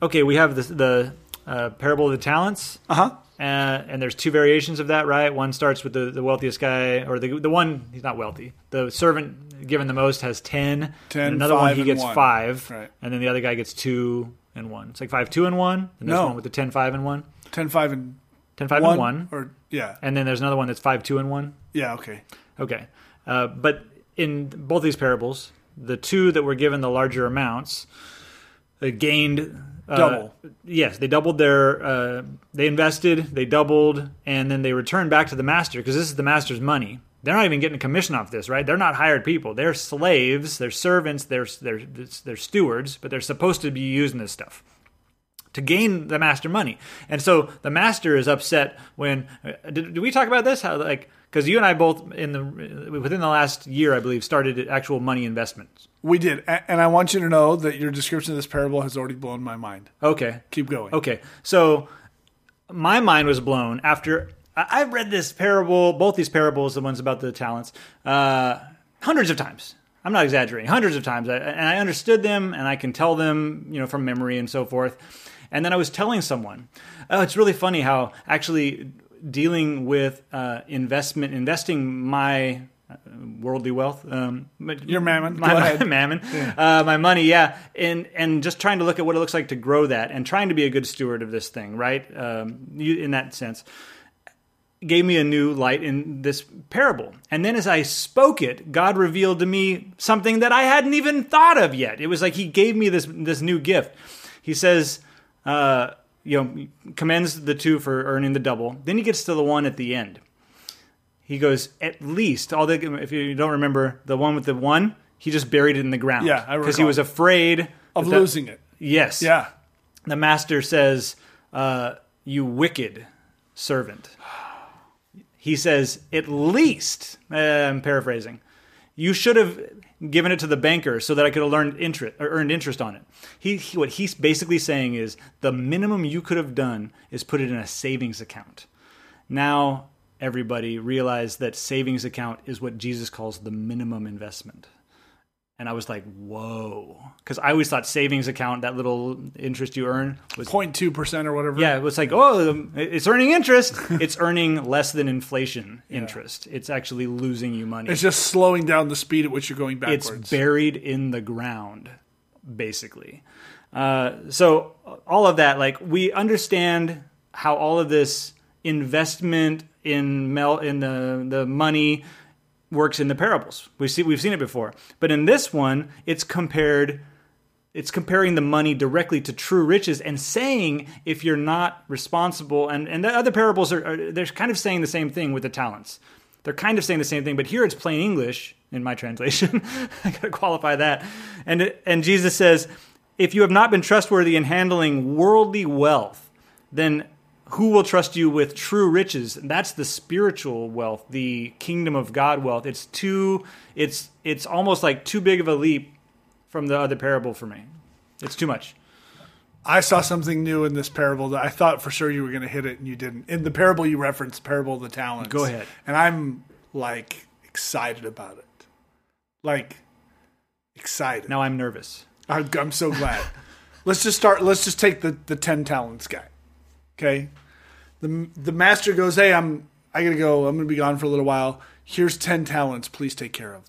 A: Okay, we have the the uh, parable of the talents.
B: uh huh.
A: Uh, and there's two variations of that, right? One starts with the, the wealthiest guy, or the the one he's not wealthy. The servant given the most has ten.
B: 10,
A: and another one he gets
B: one.
A: five,
B: Right.
A: and then the other guy gets two and one. It's like five, two and one. And there's
B: No.
A: one with the ten, five and one.
B: 10, 5, and
A: Ten, five
B: one,
A: and one.
B: Or, yeah.
A: And then there's another one that's five, two and one.
B: Yeah, okay.
A: Okay. Uh, but in both these parables, the two that were given the larger amounts they uh,
B: Double.
A: Yes, they doubled their. Uh, they invested, they doubled, and then they returned back to the master because this is the master's money. They're not even getting a commission off this, right? They're not hired people. They're slaves. They're servants. They're they're they're stewards, but they're supposed to be using this stuff to gain the master money. And so the master is upset when uh, did, did we talk about this? How like because you and I both in the within the last year, I believe, started actual money investments.
B: We did. And I want you to know that your description of this parable has already blown my mind.
A: Okay,
B: Keep going.
A: okay. So my mind was blown after I- I've read this parable, both these parables, the ones about the talents, uh, hundreds of times. I'm not exaggerating, hundreds of times, I, and I understood them, and I can tell them, you know, from memory and so forth. And then I was telling someone, oh, it's really funny how actually dealing with uh, investment, investing my uh, worldly wealth, um,
B: your mammon.
A: my, my mammon, uh, my money, yeah, and and just trying to look at what it looks like to grow that, and trying to be a good steward of this thing, right? Um, you, in that sense, gave me a new light in this parable. And then as I spoke it, God revealed to me something that I hadn't even thought of yet. It was like He gave me this this new gift. He says, uh, you know, commends the two for earning the double. Then he gets to the one at the end. He goes, at least, all the, if you don't remember, the one with the one, he just buried it in the ground.
B: Yeah, I
A: Because he was afraid
B: Of
A: that-
B: losing it.
A: Yes.
B: Yeah.
A: The master says, uh, You wicked servant. He says, At least, uh, I'm paraphrasing, you should have given it to the banker so that I could have learned interest or earned interest on it. He, he what he's basically saying is the minimum you could have done is put it in a savings account. Now everybody realize that savings account is what Jesus calls the minimum investment. And I was like, whoa. Because I always thought savings account, that little interest you earn, was
B: 0.2% or whatever.
A: yeah, it was like, oh, um, it's earning interest. it's earning less than inflation interest. It's actually losing you money.
B: It's just slowing down the speed at which you're going backwards.
A: It's buried in the ground, basically. Uh, so all of that, like we understand how all of this investment in mel in the the money works in the parables. We see we've seen it before, but in this one, it's compared. It's comparing the money directly to true riches and saying if you're not responsible, and, and the other parables are, are they're kind of saying the same thing with the talents. They're kind of saying the same thing, but here it's plain English in my translation. I got to qualify that. And and Jesus says, if you have not been trustworthy in handling worldly wealth, then who will trust you with true riches? And that's the spiritual wealth, the kingdom of God wealth. It's too it's it's almost like too big of a leap from the other parable for me. It's too much.
B: I saw something new in this parable that I thought for sure you were going to hit it and you didn't. In the parable you referenced, parable of the talents.
A: Go ahead.
B: And I'm like excited about it. Like excited.
A: Now I'm nervous.
B: I'm, I'm so glad. let's just start. Let's just take the the ten talents guy. Okay. The the master goes, "Hey, I'm I gotta go. I'm gonna be gone for a little while. Here's ten talents. Please take care of them.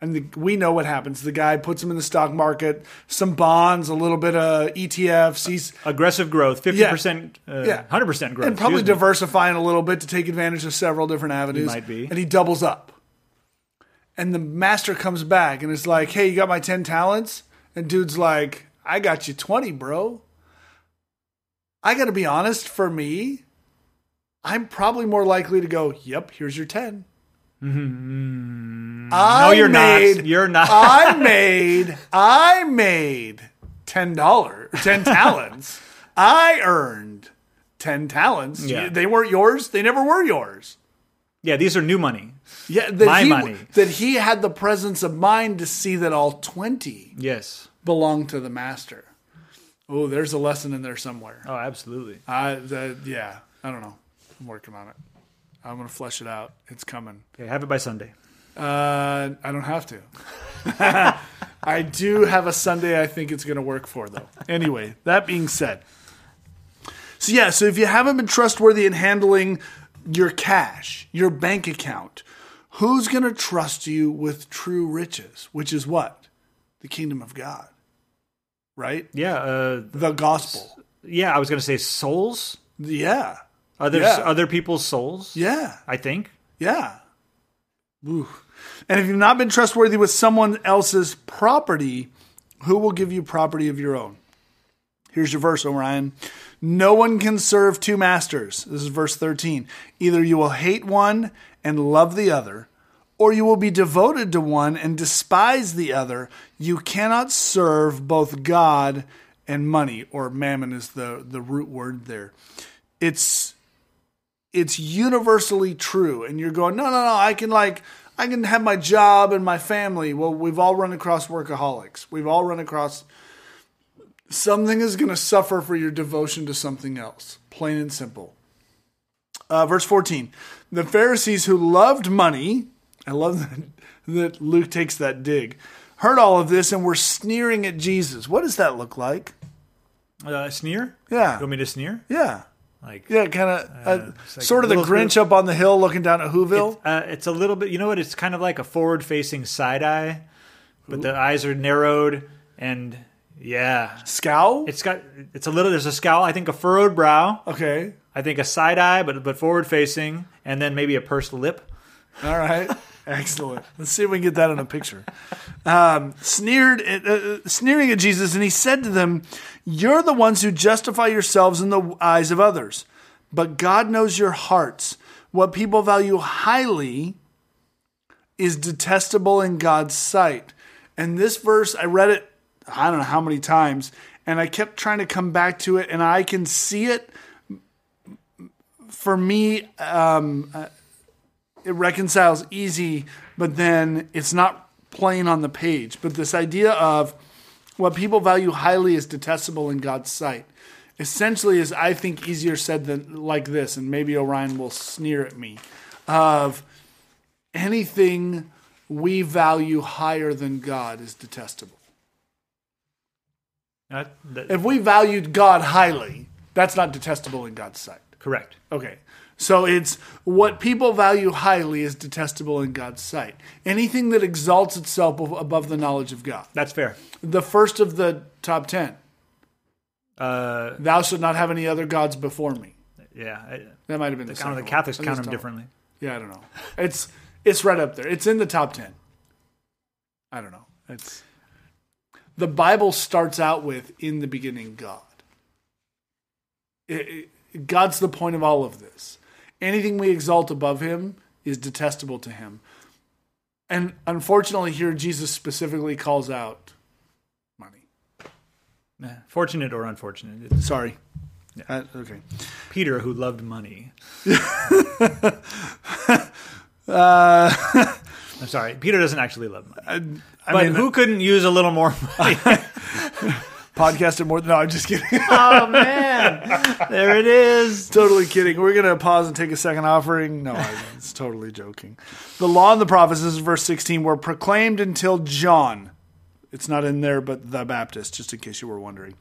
B: And the, we know what happens. The guy puts them in the stock market, some bonds, a little bit of ETFs. He's
A: Aggressive growth, fifty percent, uh,
B: Yeah.
A: hundred percent growth,
B: and probably
A: excuse me.
B: diversifying a little bit to take advantage of several different avenues.
A: might be.
B: And he doubles up. And the master comes back and is like, "Hey, you got my ten talents?" And dude's like, "I got you twenty, bro." I got to be honest. For me, I'm probably more likely to go, "Yep, here's your 10 I
A: No, you're
B: made,
A: not. You're not.
B: I made. I made ten dollars, ten talents. I earned ten talents.
A: Yeah.
B: They weren't yours. They never were yours.
A: yeah, these are new money.
B: Yeah, that
A: My
B: he,
A: money.
B: That he had the presence of mind to see that all twenty
A: Yes.
B: belonged to the master. Oh, there's a lesson in there somewhere.
A: Oh, absolutely.
B: I, yeah, I don't know. I'm working on it. I'm gonna flesh it out. It's coming.
A: Okay, have it by Sunday.
B: Uh, I don't have to. I do have a Sunday I think it's going to work for, though. Anyway, that being said. So, yeah, so if you haven't been trustworthy in handling your cash, your bank account, who's going to trust you with true riches? Which is what? The kingdom of God, right?
A: Yeah. Uh,
B: The gospel.
A: yeah. I was gonna say souls.
B: Yeah.
A: Other
B: Yeah.
A: other people's souls.
B: Yeah.
A: I think.
B: Yeah. Ooh. And if you've not been trustworthy with someone else's property, who will give you property of your own? Here's your verse, Orion. No one can serve two masters. This is verse 13. Either you will hate one and love the other, or you will be devoted to one and despise the other. You cannot serve both God and money, or mammon is the, the root word there. It's it's universally true. And you're going no no no i can like i can have my job and my family. Well we've all run across workaholics. We've all run across something is going to suffer for your devotion to something else plain and simple. Uh, verse 14 the pharisees who loved money i love that, that luke takes that dig heard all of this and were sneering at jesus. What does that look like?
A: Uh, sneer.
B: yeah.
A: You want me to sneer?
B: yeah
A: Like.
B: yeah kind of uh,
A: it's like
B: sort of the
A: a little bit
B: grinch up on the hill looking down at whoville
A: Uh, it's a little bit. You know what? It's kind of like a forward-facing side eye, but the eyes are narrowed and yeah,
B: scowl
A: it's got. It's a little. There's a scowl. I think a furrowed brow.
B: Okay.
A: I think a side eye, but but forward-facing, and then maybe a pursed lip.
B: All right. Excellent. Let's see if we can get that in a picture. Um, sneered, at, uh, sneering at Jesus, and he said to them, "You're the ones who justify yourselves in the eyes of others, but God knows your hearts. What people value highly is detestable in God's sight." And this verse, I read it, I don't know how many times, and I kept trying to come back to it, and I can see it. For me, it reconciles easy, but then it's not plain on the page. But this idea of what people value highly is detestable in God's sight essentially is, I think, easier said than like this, and maybe Orion will sneer at me of anything we value higher than God is detestable.
A: That-
B: If we valued God highly, that's not detestable in God's sight.
A: correct.
B: Okay. So it's what people value highly is detestable in God's sight. Anything that exalts itself above the knowledge of God.
A: That's fair.
B: The first of the top 10.
A: Uh,
B: Thou shalt not have any other gods before me.
A: yeah. I,
B: That might have been the,
A: I don't the. Catholics count them differently.
B: Yeah, I don't know. It's it's right up there. It's in the top 10. I don't know. It's The Bible starts out with in the beginning God. It- it- God's the point of all of this. Anything we exalt above him is detestable to him. And unfortunately here Jesus specifically calls out money.
A: Eh, Fortunate or unfortunate. It's
B: Sorry. Uh, okay.
A: Peter, who loved money.
B: Uh,
A: I'm sorry. Peter doesn't actually love money.
B: I
A: but
B: mean,
A: who couldn't use a little more money?
B: podcasted more? No, I'm just kidding.
A: oh, man. There it is.
B: totally kidding. We're going to pause and take a second offering. No, I- it's totally joking. The law and the prophets, this is verse 16, were proclaimed until John. It's not in there, but the Baptist, just in case you were wondering.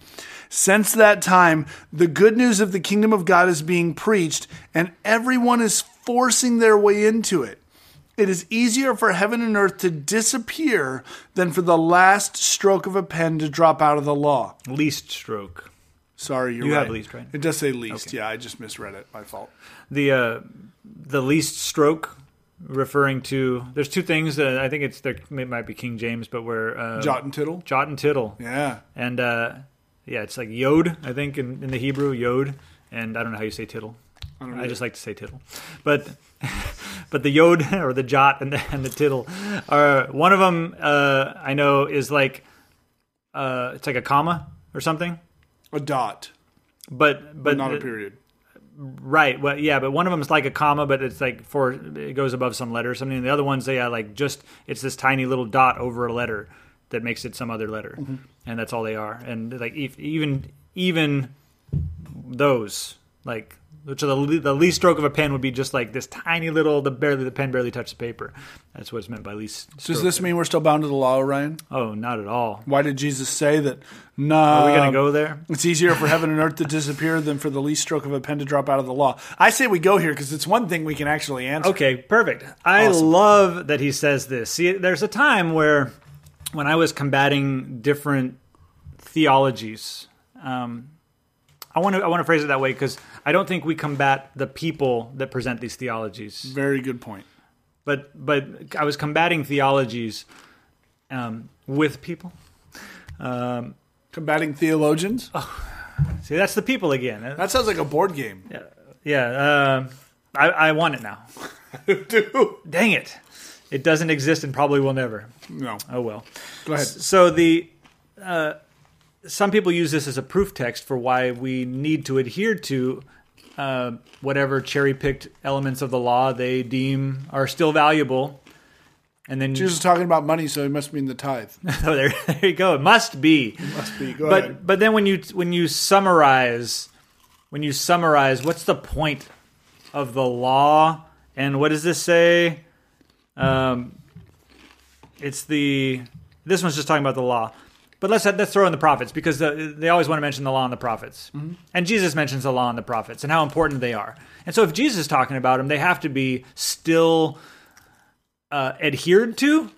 B: Since that time, the good news of the kingdom of God is being preached, and everyone is forcing their way into it. It is easier for heaven and earth to disappear than for the last stroke of a pen to drop out of the law.
A: Least stroke.
B: Sorry, you're
A: You
B: right.
A: have least, right?
B: It does say least. Yeah, I just misread it. My fault.
A: The uh, the least stroke, referring to. There's two things. that I think it's there. It might be King James, but where uh,
B: Jot and tittle.
A: jot and tittle.
B: Yeah.
A: And uh, yeah, it's like yod, I think, in, in the Hebrew, yod. And I don't know how you say tittle.
B: I don't
A: I just like to say tittle. But but the yod or the jot and the, and the tittle are one of them. Uh, I know is like uh, it's like a comma or something.
B: a dot,
A: But but
B: but not a period.
A: Right. Well, yeah, but one of them is like a comma, but it's like for it goes above some letter or something. And the other one's yeah, like just it's this tiny little dot over a letter that makes it some other letter, and that's all they are. And like if, even even those like which are the, the least stroke of a pen would be just like this tiny little the barely the pen barely touched the paper. That's what's meant by least.
B: Does this mean we're still bound to the law, Ryan?
A: Oh, not at all.
B: Why did Jesus say that? No,
A: Are we gonna go there?
B: It's easier for heaven and earth to disappear than for the least stroke of a pen to drop out of the law. I say we go here because it's one thing we can actually answer.
A: Okay, perfect. I
B: Awesome.
A: love that he says this. See, there's a time where when I was combating different theologies, um, I want to I want to phrase it that way because I don't think we combat the people that present these theologies,
B: Very good point.
A: but but I was combating theologies um, with people. Um,
B: Combating theologians.
A: see, that's the people again.
B: That sounds like a board game.
A: Yeah, uh, I, I want it now. Dang it! It doesn't exist and probably will never.
B: No,
A: Oh well.
B: go ahead.
A: So the uh, some people use this as a proof text for why we need to adhere to uh, whatever cherry picked elements of the law they deem are still valuable. And then
B: Jesus is talking about money, so it must mean the tithe.
A: oh, there, there you go. It must be.
B: Must be. Go
A: But
B: ahead.
A: but then when you when you summarize when you summarize what's the point of the law and what does this say? Um, it's the this one's just talking about the law. But let's let's throw in the prophets because the, they always want to mention the law and the prophets, and Jesus mentions the law and the prophets and how important they are. And so if Jesus is talking about them, they have to be still uh, adhered to.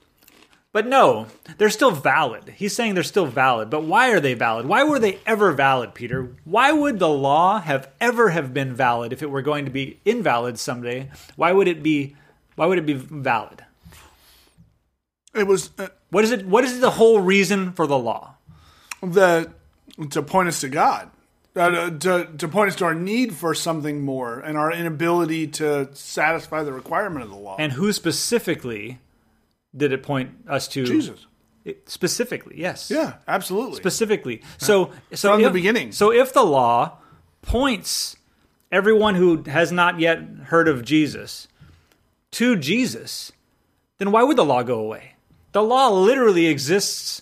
A: But no, they're still valid. He's saying they're still valid. But why are they valid? Why were they ever valid, Peter? Why would the law have ever have been valid if it were going to be invalid someday? Why would it be why would it be valid?
B: It was uh,
A: What is it what is the whole reason for the law?
B: the to point us to God, uh, to to point us to our need for something more and our inability to satisfy the requirement of the law.
A: And who specifically did it point us to?
B: Jesus.
A: It- specifically, yes.
B: Yeah, absolutely.
A: specifically. So, so
B: From the beginning.
A: So, if the law points everyone who has not yet heard of Jesus to Jesus, then why would the law go away? The law literally exists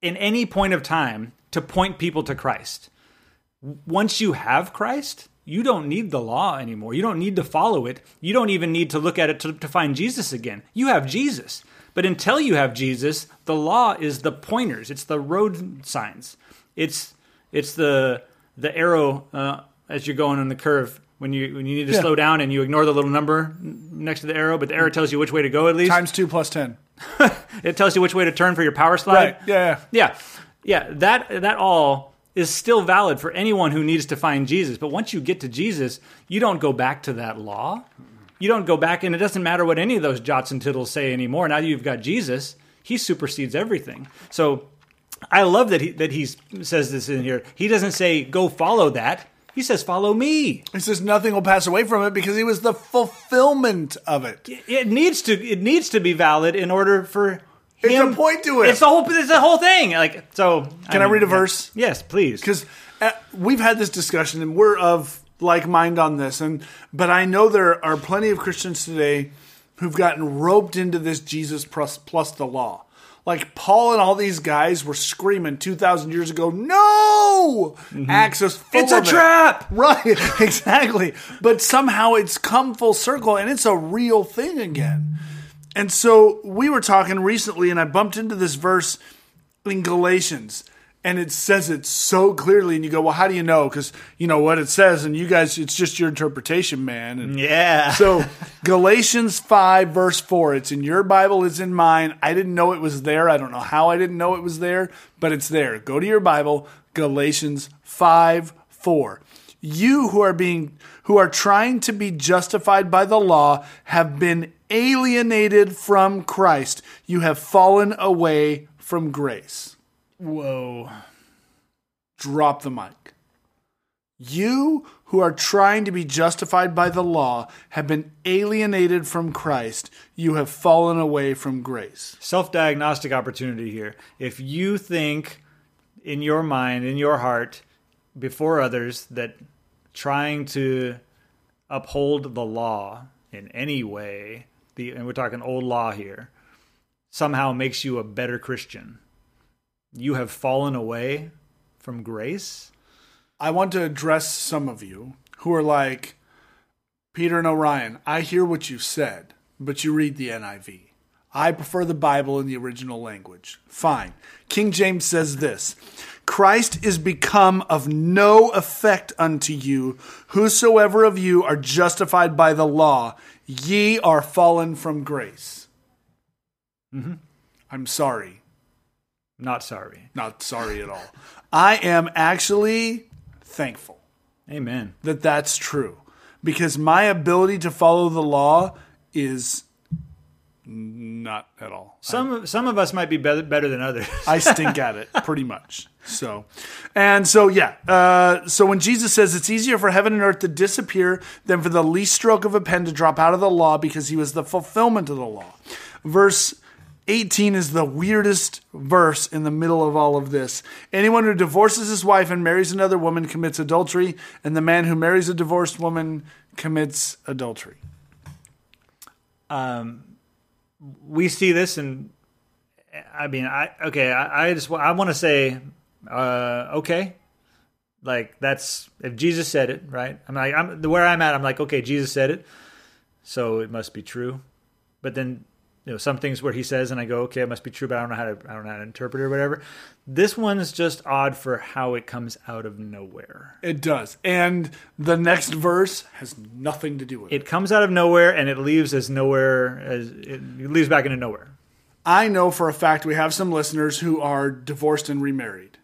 A: in any point of time to point people to Christ. Once you have Christ, you don't need the law anymore. You don't need to follow it. You don't even need to look at it to, to find Jesus again. You have Jesus. But until you have Jesus, the law is the pointers. It's the road signs. It's it's the the arrow uh, as you're going on the curve when you when you need to
B: Yeah.
A: slow down and you ignore the little number next to the arrow, but the arrow tells you which way to go at least.
B: Times two plus ten.
A: It tells you which way to turn for your power slide.
B: Right. Yeah.
A: Yeah, yeah. That that all is still valid for anyone who needs to find Jesus. But once you get to Jesus, you don't go back to that law. You don't go back, and it doesn't matter what any of those jots and tittles say anymore. Now that you've got Jesus, He supersedes everything. So I love that he that he says this in here. He doesn't say go follow that. He says follow me.
B: He says nothing will pass away from it because he was the fulfillment of it.
A: It needs to it needs to be valid in order for
B: It's
A: him.
B: a point to it.
A: It's the whole. It's the whole thing. Like so.
B: Can I read a verse?
A: Yes, please.
B: because uh, we've had this discussion and we're of like mind on this and but i know there are plenty of christians today who've gotten roped into this jesus plus, plus the law like paul and all these guys were screaming 2000 years ago no acts is full
A: Mm-hmm. It's a
B: it.
A: trap!
B: right exactly but somehow it's come full circle and it's a real thing again and so we were talking recently and i bumped into this verse in galatians and it says it so clearly, and you go, "Well, how do you know?" Because you know what it says, and you guys, it's just your interpretation, man. And
A: Yeah.
B: so Galatians five verse four, it's in your Bible, it's in mine. I didn't know it was there. I don't know how I didn't know it was there, but it's there. Go to your Bible, Galatians five four. You who are being who are trying to be justified by the law have been alienated from Christ. You have fallen away from grace.
A: Whoa.
B: Drop the mic. You who are trying to be justified by the law have been alienated from Christ. You have fallen away from grace.
A: Self diagnostic opportunity here. If you think in your mind, in your heart, before others, that trying to uphold the law in any way, the, and we're talking old law here, somehow makes you a better Christian, you have fallen away from grace.
B: I want to address some of you who are like, Peter and Orion, I hear what you said, but you read the NIV. I prefer the Bible in the original language. Fine. King James says this Christ is become of no effect unto you. Whosoever of you are justified by the law, ye are fallen from grace. Mm-hmm. I'm sorry.
A: Not sorry.
B: Not sorry at all. I am actually thankful
A: Amen.
B: that that's true because my ability to follow the law is not at all.
A: Some some of us might be better, better than others.
B: I stink at it pretty much. So, and so yeah. Uh, so when Jesus says it's easier for heaven and earth to disappear than for the least stroke of a pen to drop out of the law because he was the fulfillment of the law. Verse 18 is the weirdest verse in the middle of all of this. Anyone who divorces his wife and marries another woman commits adultery, and the man who marries a divorced woman commits adultery.
A: Um, we see this and I mean I okay I, I just I want to say uh, okay like that's if Jesus said it right I'm like I'm where I'm at I'm like okay Jesus said it so it must be true but then you know some things where he says and I go okay it must be true but I don't know how to I don't know how to interpret it or whatever this one's just odd for how it comes out of nowhere
B: It does. And the next verse has nothing to do with it.
A: it comes out of nowhere and it leaves as nowhere as it leaves back into nowhere
B: I know for a fact we have some listeners who are divorced and remarried.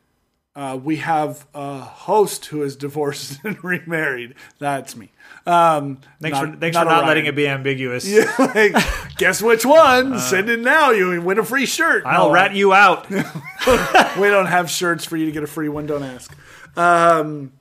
B: Uh, we have a host who is divorced and remarried. That's me. Um,
A: thanks
B: not-
A: for thanks
B: not
A: for not
B: Orion.
A: letting it be ambiguous
B: like, guess which one? Send it now. You win a free shirt.
A: I'll
B: No,
A: rat you out.
B: we don't have shirts for you to get a free one. Don't ask. Um,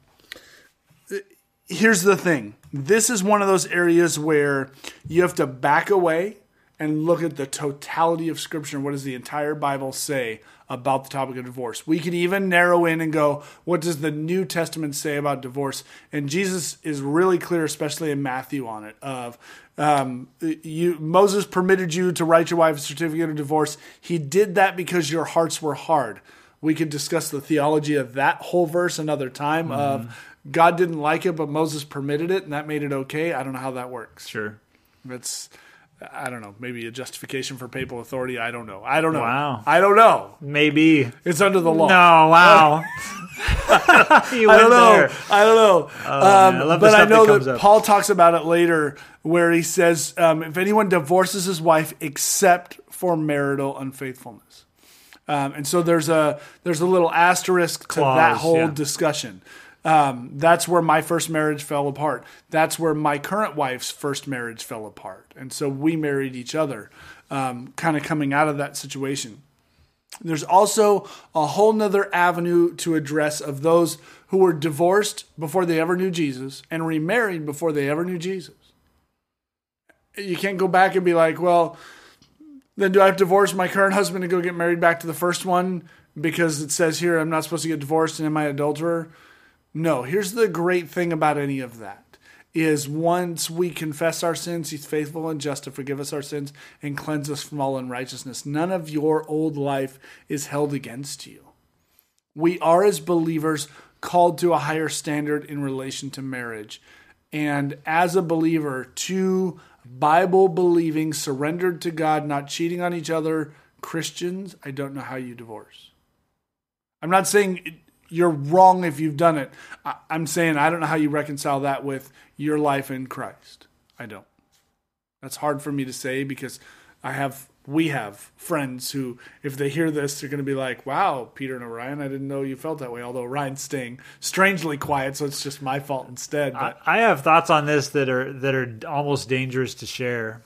B: here's the thing this is one of those areas where you have to back away and look at the totality of Scripture what does the entire Bible say about the topic of divorce. We could even narrow in and go, what does the New Testament say about divorce? And Jesus is really clear, especially in Matthew, on it. Of um, you, Moses permitted you to write your wife a certificate of divorce. He did that because your hearts were hard. We could discuss the theology of that whole verse another time. Of God didn't like it, but Moses permitted it, and that made it okay. I don't know how that works.
A: Sure.
B: It's I don't know, maybe a justification for papal authority. I don't know. I don't know.
A: Wow.
B: I don't know.
A: Maybe.
B: It's under the law.
A: No, wow. you
B: I don't know.
A: there.
B: I don't know.
A: man, I love the
B: but I
A: that
B: know that,
A: up.
B: Paul talks about it later, where he says, um, "If anyone divorces his wife except for marital unfaithfulness," um, and so there's a there's a little asterisk to that whole
A: yeah.
B: discussion. Um, that's where my first marriage fell apart. That's where my current wife's first marriage fell apart, and so we married each other, um, kind of coming out of that situation. There's also a whole nother avenue to address of those who were divorced before they ever knew Jesus and remarried before they ever knew Jesus. You can't go back and be like, well, then do I have to divorce my current husband and go get married back to the first one because it says here I'm not supposed to get divorced and am I an adulterer? No, here's the great thing about any of that is once we confess our sins, he's faithful and just to forgive us our sins and cleanse us from all unrighteousness. None of your old life is held against you. We are, as believers, called to a higher standard in relation to marriage. And as a believer, to Bible believing, surrendered to God, not cheating on each other Christians, I don't know how you divorce. I'm not saying you're wrong if you've done it. I, I'm saying I don't know how you reconcile that with your life in Christ. I don't. That's hard for me to say because I have we have friends who, if they hear this, they're going to be like, "Wow, Peter and Orion, I didn't know you felt that way." Although Ryan's staying strangely quiet, so it's just my fault instead.
A: I,
B: But
A: I have thoughts on this that are that are almost dangerous to share.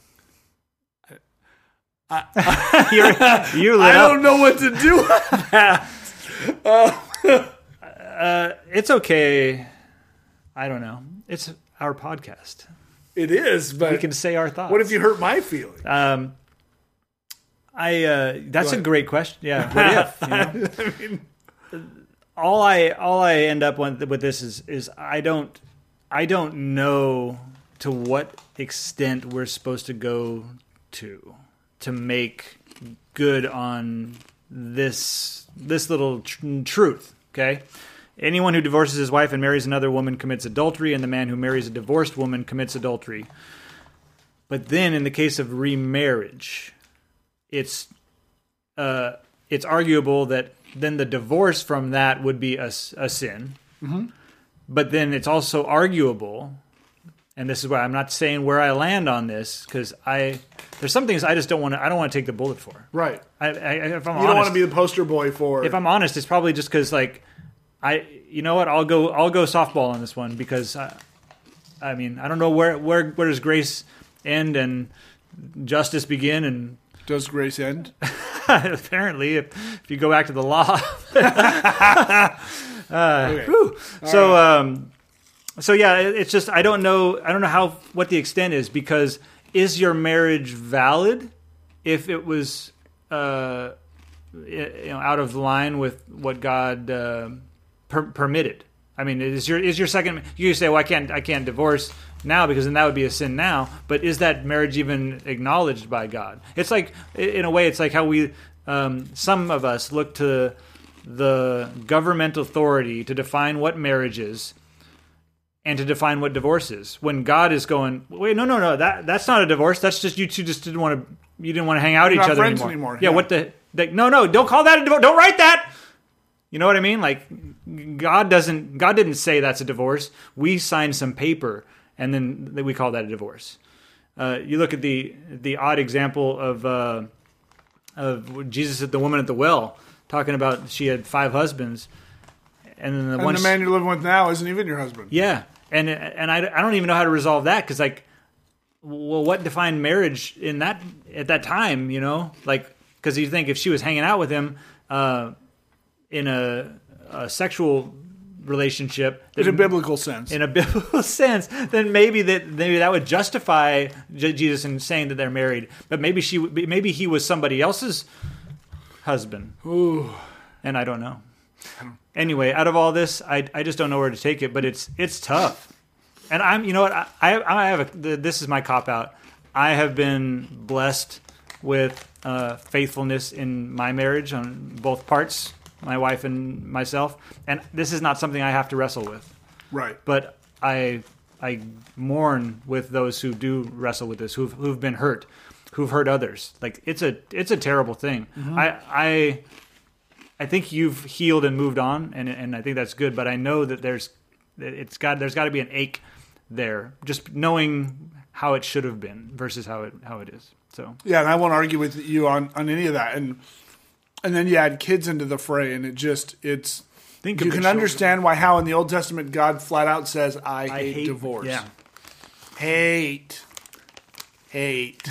A: You're, you lit
B: I don't know what to do with that.
A: Uh, It's okay. I don't know. It's our podcast.
B: It is, but
A: We can say our thoughts.
B: what if you hurt my feelings?
A: Um, I. Uh, that's a great question. Yeah. What if? You know? all I all I end up with, with this is is I don't I don't know to what extent we're supposed to go to to make good on this this little tr- truth. Okay. Anyone who divorces his wife and marries another woman commits adultery, and the man who marries a divorced woman commits adultery. But then, in the case of remarriage, it's uh, it's arguable that then the divorce from that would be a, a sin. But then it's also arguable, and this is why I'm not saying where I land on this because I there's some things I just don't want to I don't want to take the bullet for.
B: Right.
A: I, I, if I'm
B: You don't want to be the poster boy for.
A: if I'm honest, it's probably just because like I, you know what, I'll go, I'll go softball on this one because I, I mean, I don't know where, where, where does grace end and justice begin, and
B: Does grace end?
A: apparently, if, if you go back to the law,
B: Okay.
A: so um, so yeah, it- it's just I don't know, I don't know how what the extent is because is your marriage valid if it was uh, you know out of line with what God uh, per- permitted. I mean, is your is your second? You say, "Well, I can't I can't divorce now because then that would be a sin now." But is that marriage even acknowledged by God? It's like, in a way, it's like how we um, some of us look to the government authority to define what marriage is and to define what divorce is. When God is going, wait, no, no, no, that that's not a divorce. That's just you two just didn't want to you didn't want to hang out with each other anymore.
B: anymore,
A: Yeah,
B: yeah.
A: what the? Like, no, no, don't call that a divorce. Don't write that. You know what I mean? Like God doesn't God didn't say that's a divorce. We signed some paper and then we call that a divorce. Uh, you look at the the odd example of uh, of Jesus at the woman at the well talking about she had five husbands and then the
B: And
A: one
B: the man you're living with now isn't even your husband.
A: yeah, and and I, I don't even know how to resolve that because like, well, what defined marriage in that at that time? You know, like because you think if she was hanging out with him uh, in a, a sexual relationship,
B: In a biblical sense.
A: in a biblical sense, then maybe that maybe that would justify J- Jesus in saying that they're married. But maybe she maybe he was somebody else's husband,
B: Ooh.
A: and I don't know. Anyway, out of all this, I I just don't know where to take it. But it's it's tough, and I'm you know what I I, I have a this is my cop out. I have been blessed with uh, faithfulness in my marriage on both parts, my wife and myself, and this is not something I have to wrestle with
B: Right.
A: but I I mourn with those who do wrestle with this, who've who've been hurt, who've hurt others. Like it's a it's a terrible thing. Mm-hmm. I I I think you've healed and moved on, and and I think that's good. But I know that there's it's got there's got to be an ache there, just knowing how it should have been versus how it how it is. So
B: Yeah, and I won't argue with you on, on any of that. And and then you add kids into the fray, and it just it's
A: think
B: you can
A: children.
B: understand why how in the Old Testament God flat out says, "I,
A: I
B: hate,
A: hate
B: divorce."
A: Yeah,
B: Hate, hate,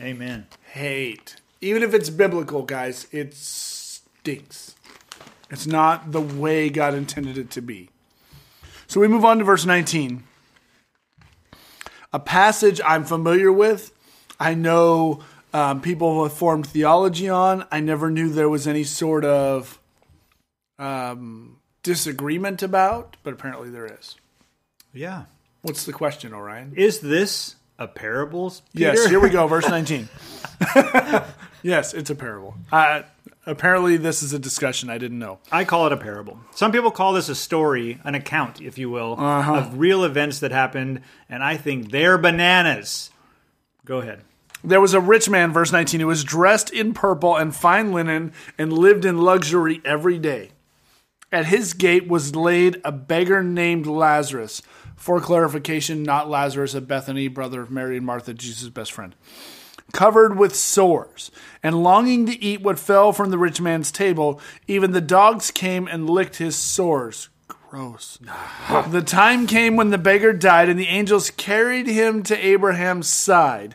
A: Amen.
B: hate. Even if it's biblical, guys, it stinks. It's not the way God intended it to be. So we move on to verse 19. A passage I'm familiar with. I know um, people have formed theology on. I never knew there was any sort of um, disagreement about, but apparently there is.
A: Yeah.
B: What's the question, Orion?
A: Is this a parables?
B: Yes, here we go, verse 19. yes, it's a parable. Uh, apparently, this is a discussion I didn't know.
A: I call it a parable. Some people call this a story, an account, if you will,
B: Uh-huh.
A: of real events that happened, and I think they're bananas. Go ahead.
B: There was a rich man, verse 19, who was dressed in purple and fine linen and lived in luxury every day. At his gate was laid a beggar named Lazarus. For clarification, not Lazarus of Bethany, brother of Mary and Martha, Jesus' best friend. Covered with sores, and longing to eat what fell from the rich man's table, even the dogs came and licked his sores. Gross. the time came when the beggar died, and the angels carried him to Abraham's side.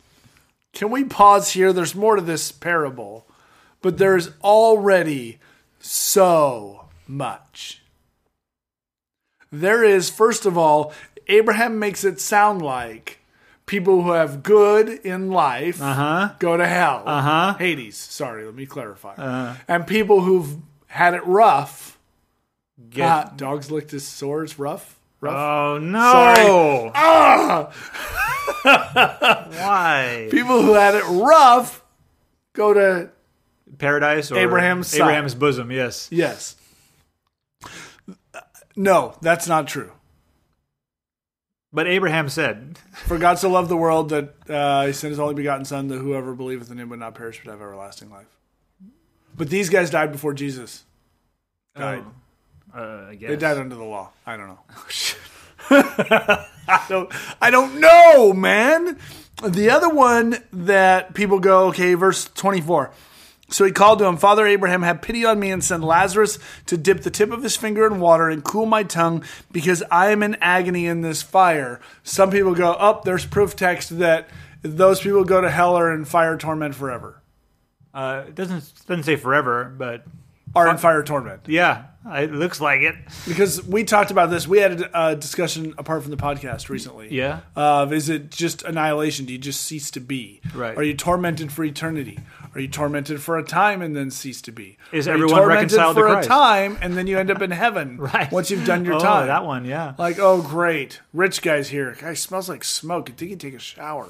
B: Can we pause here? There's more to this parable, but there's already so much. There is, first of all, Abraham makes it sound like people who have good in life
A: Uh-huh.
B: go to hell.
A: Uh-huh.
B: Hades. Sorry, let me clarify.
A: Uh-huh.
B: And people who've had it rough.
A: Get-
B: Ah, dogs licked his sores rough. Rough.
A: oh no!
B: Sorry. Ah!
A: Why?
B: People who had it rough go to
A: Paradise or
B: Abraham's side.
A: Abraham's bosom? Yes.
B: yes. No, that's not true.
A: But Abraham said,
B: For God so loved the world that uh, he sent his only begotten Son, that whoever believeth in him would not perish but have everlasting life. But these guys died before Jesus died.
A: Uh, I guess.
B: They died under the law. I don't know. I don't. I don't know, man. The other one that people go, okay, verse twenty-four. So he called to him, Father Abraham, have pity on me and send Lazarus to dip the tip of his finger in water and cool my tongue because I am in agony in this fire. Some people go, up, there's proof text that those people go to hell or in fire torment forever.
A: Uh, it doesn't doesn't say forever, but
B: Are in fire torment.
A: yeah, it looks like it.
B: Because we talked about this. We had a discussion apart from the podcast recently.
A: Yeah.
B: Of is it just annihilation? Do you just cease to be?
A: Right.
B: Are you tormented for eternity? Are you tormented for a time and then cease to be?
A: Is
B: Are
A: everyone
B: tormented
A: reconciled
B: for a time and then you end up in heaven?
A: Right.
B: Once you've done your
A: oh,
B: time.
A: that one, yeah.
B: Like, oh great, rich guy's here. Guy smells like smoke. I think he take a shower.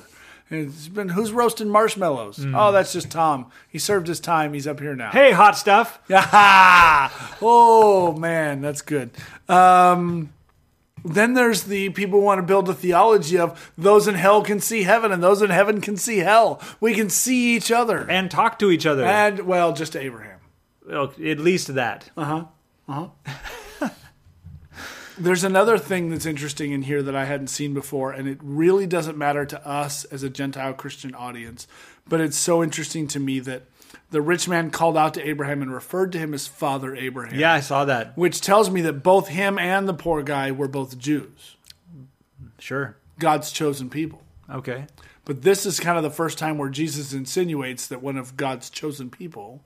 B: It's been who's roasting marshmallows?
A: Mm.
B: Oh, that's just Tom. He served his time. He's up here now.
A: Hey, hot stuff.
B: Ah, oh man, that's good. Um, then there's the people who want to build a theology of those in hell can see heaven and those in heaven can see hell. We can see each other.
A: And talk to each other.
B: And well, just Abraham.
A: Well, at least that.
B: Uh huh. Uh huh. There's another thing that's interesting in here that I hadn't seen before, and it really doesn't matter to us as a Gentile Christian audience, but it's so interesting to me that the rich man called out to Abraham and referred to him as Father Abraham.
A: Yeah, I saw that.
B: which tells me that both him and the poor guy were both Jews,
A: Sure.
B: God's chosen people.
A: Okay.
B: But this is kind of the first time where Jesus insinuates that one of God's chosen people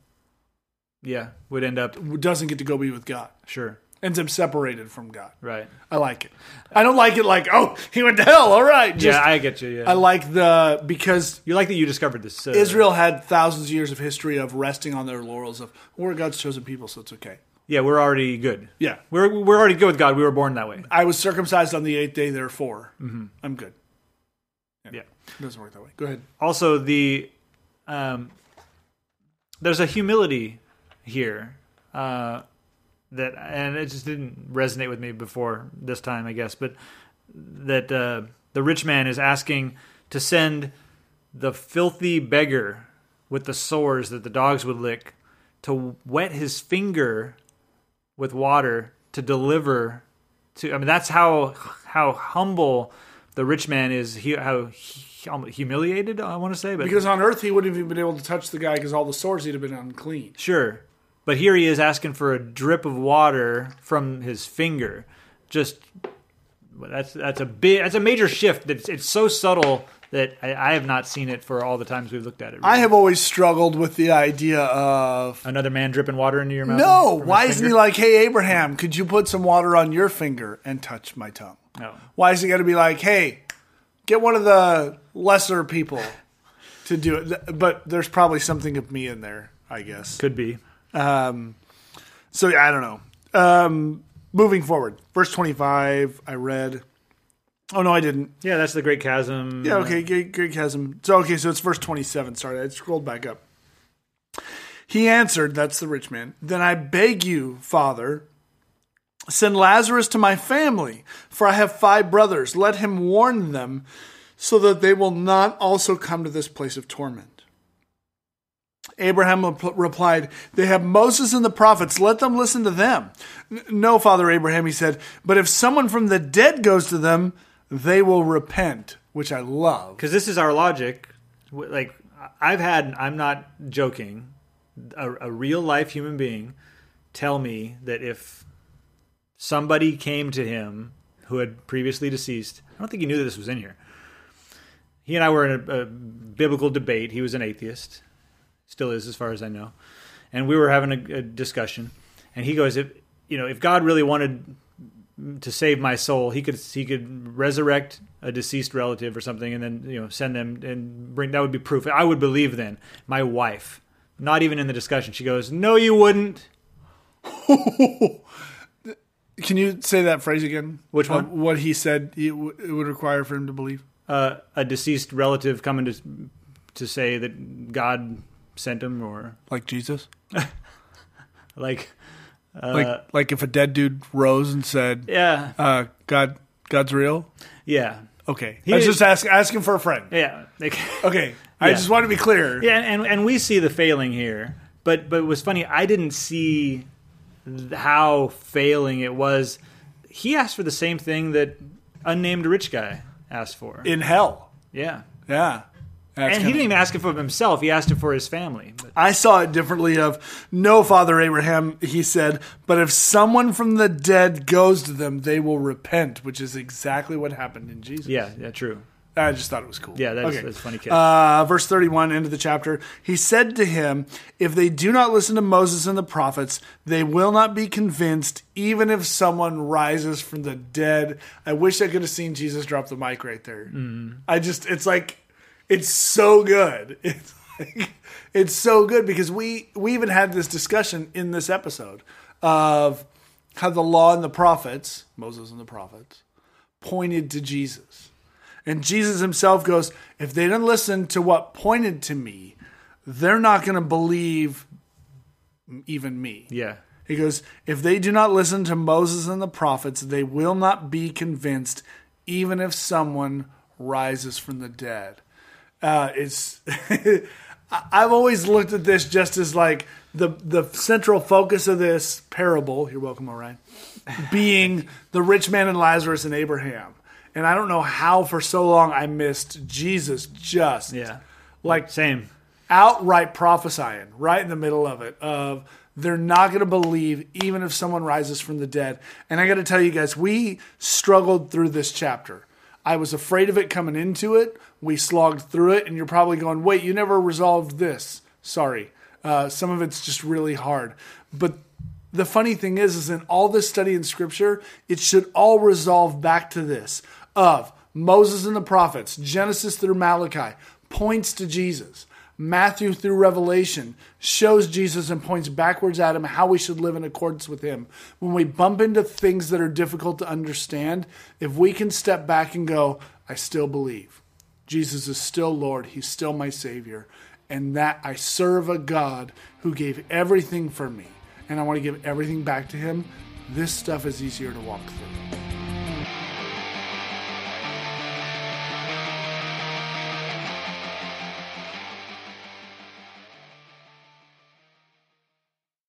A: Yeah, would end up.
B: doesn't get to go be with God,
A: Sure.
B: Ends up separated from God.
A: Right.
B: I like it. I don't like it like, oh, he went to hell. All right. Just,
A: yeah, I get you. Yeah.
B: I like the, because
A: you like that you discovered this. Uh,
B: Israel had thousands of years of history of resting on their laurels of, we're God's chosen people, so it's okay.
A: Yeah, we're already good.
B: Yeah.
A: We're we're already good with God. We were born that way.
B: I was circumcised on the eighth day, therefore, I'm good.
A: Yeah.
B: It doesn't work that way. Go ahead.
A: Also, the um, there's a humility here uh, that, and it just didn't resonate with me before this time, I guess. But that uh, the rich man is asking to send the filthy beggar with the sores that the dogs would lick to wet his finger with water to deliver to. I mean, that's how how humble the rich man is. He, how humiliated I want to say, but
B: Because on earth, he wouldn't have even been able to touch the guy because all the sores he'd have been unclean.
A: Sure. But here he is asking for a drip of water from his finger. Just that's that's a big that's a major shift. It's it's so subtle that I, I have not seen it for all the times we've looked at it.
B: I have always struggled with the idea of
A: Another man dripping water into your mouth.
B: no. Why isn't he like, hey Abraham, could you put some water on your finger and touch my tongue?
A: No.
B: Why is he going to be like, hey, get one of the lesser people to do it? But there's probably something of me in there, I guess.
A: Could be.
B: Um, so yeah, I don't know. Um, moving forward, verse 25, I read. Oh no, I didn't.
A: Yeah, that's the Great Chasm.
B: Yeah, okay, great, great chasm. So okay, so it's verse 27. Sorry, I scrolled back up. He answered, that's the rich man. Then I beg you, Father, send Lazarus to my family, for I have five brothers. Let him warn them so that they will not also come to this place of torment. Abraham replied, They have Moses and the prophets. Let them listen to them. No, Father Abraham, he said, but if someone from the dead goes to them, they will repent, which I love.
A: because this is our logic. Like I've had, I'm not joking, a, a real life human being tell me that if somebody came to him who had previously deceased, I don't think he knew that this was in here. He and I were in a, a biblical debate. He was an atheist, still is, as far as I know, and we were having a, a discussion. And he goes, "If you know, if God really wanted to save my soul, he could he could resurrect a deceased relative or something, and then you know send them and bring that would be proof. I would believe then. My wife, not even in the discussion, she goes, "No, you wouldn't."
B: Can you say that phrase again?
A: Which one?
B: Uh, what he said it, w- it would require for him to believe.
A: Uh, a deceased relative coming to to say that God sent him, or
B: Like Jesus?
A: like, uh,
B: like like if a dead dude rose and said,
A: yeah,
B: uh, God God's real?
A: yeah,
B: Okay.
A: He
B: I was
A: is-
B: just ask, asking for a friend.
A: yeah. Like,
B: Okay. I
A: Yeah.
B: just want to be clear.
A: Yeah, and and we see the failing here, but but it was funny. I didn't see how failing it was. He asked for the same thing that unnamed rich guy asked for.
B: In hell.
A: yeah,
B: Yeah. That's
A: and he didn't even ask it for himself. He asked it for his family. But,
B: I saw it differently of no father Abraham he said but if someone from the dead goes to them they will repent which is exactly what happened in Jesus.
A: yeah, yeah, true.
B: I just thought it was cool.
A: Yeah, that's, that's a funny. Kid.
B: Uh, verse 31, end of the chapter. He said to him, If they do not listen to Moses and the prophets, they will not be convinced, even if someone rises from the dead. I wish I could have seen Jesus drop the mic right there. I just, it's like, it's so good. It's like, it's so good because we, we even had this discussion in this episode of how the law and the prophets, Moses and the prophets, pointed to Jesus. And Jesus himself goes, if they didn't listen to what pointed to me, they're not going to believe even me.
A: yeah,
B: He goes, if they do not listen to Moses and the prophets, they will not be convinced, even if someone rises from the dead. Uh, it's. I've always looked at this just as like the the central focus of this parable. You're welcome, Orion. Being the rich man and Lazarus and Abraham, and I don't know how for so long I missed Jesus just
A: yeah,
B: like
A: same.
B: outright prophesying right in the middle of it of they're not going to believe even if someone rises from the dead and i got to tell you guys we struggled through this chapter i was afraid of it coming into it we slogged through it and you're probably going wait you never resolved this sorry uh, some of it's just really hard but the funny thing is is in all this study in scripture it should all resolve back to this of moses and the prophets genesis through malachi points to jesus Matthew through Revelation shows Jesus and points backwards at him how we should live in accordance with him. When we bump into things that are difficult to understand, if we can step back and go, I still believe. Jesus is still Lord, he's still my savior, and that I serve a God who gave everything for me, and I want to give everything back to him. This stuff is easier to walk through.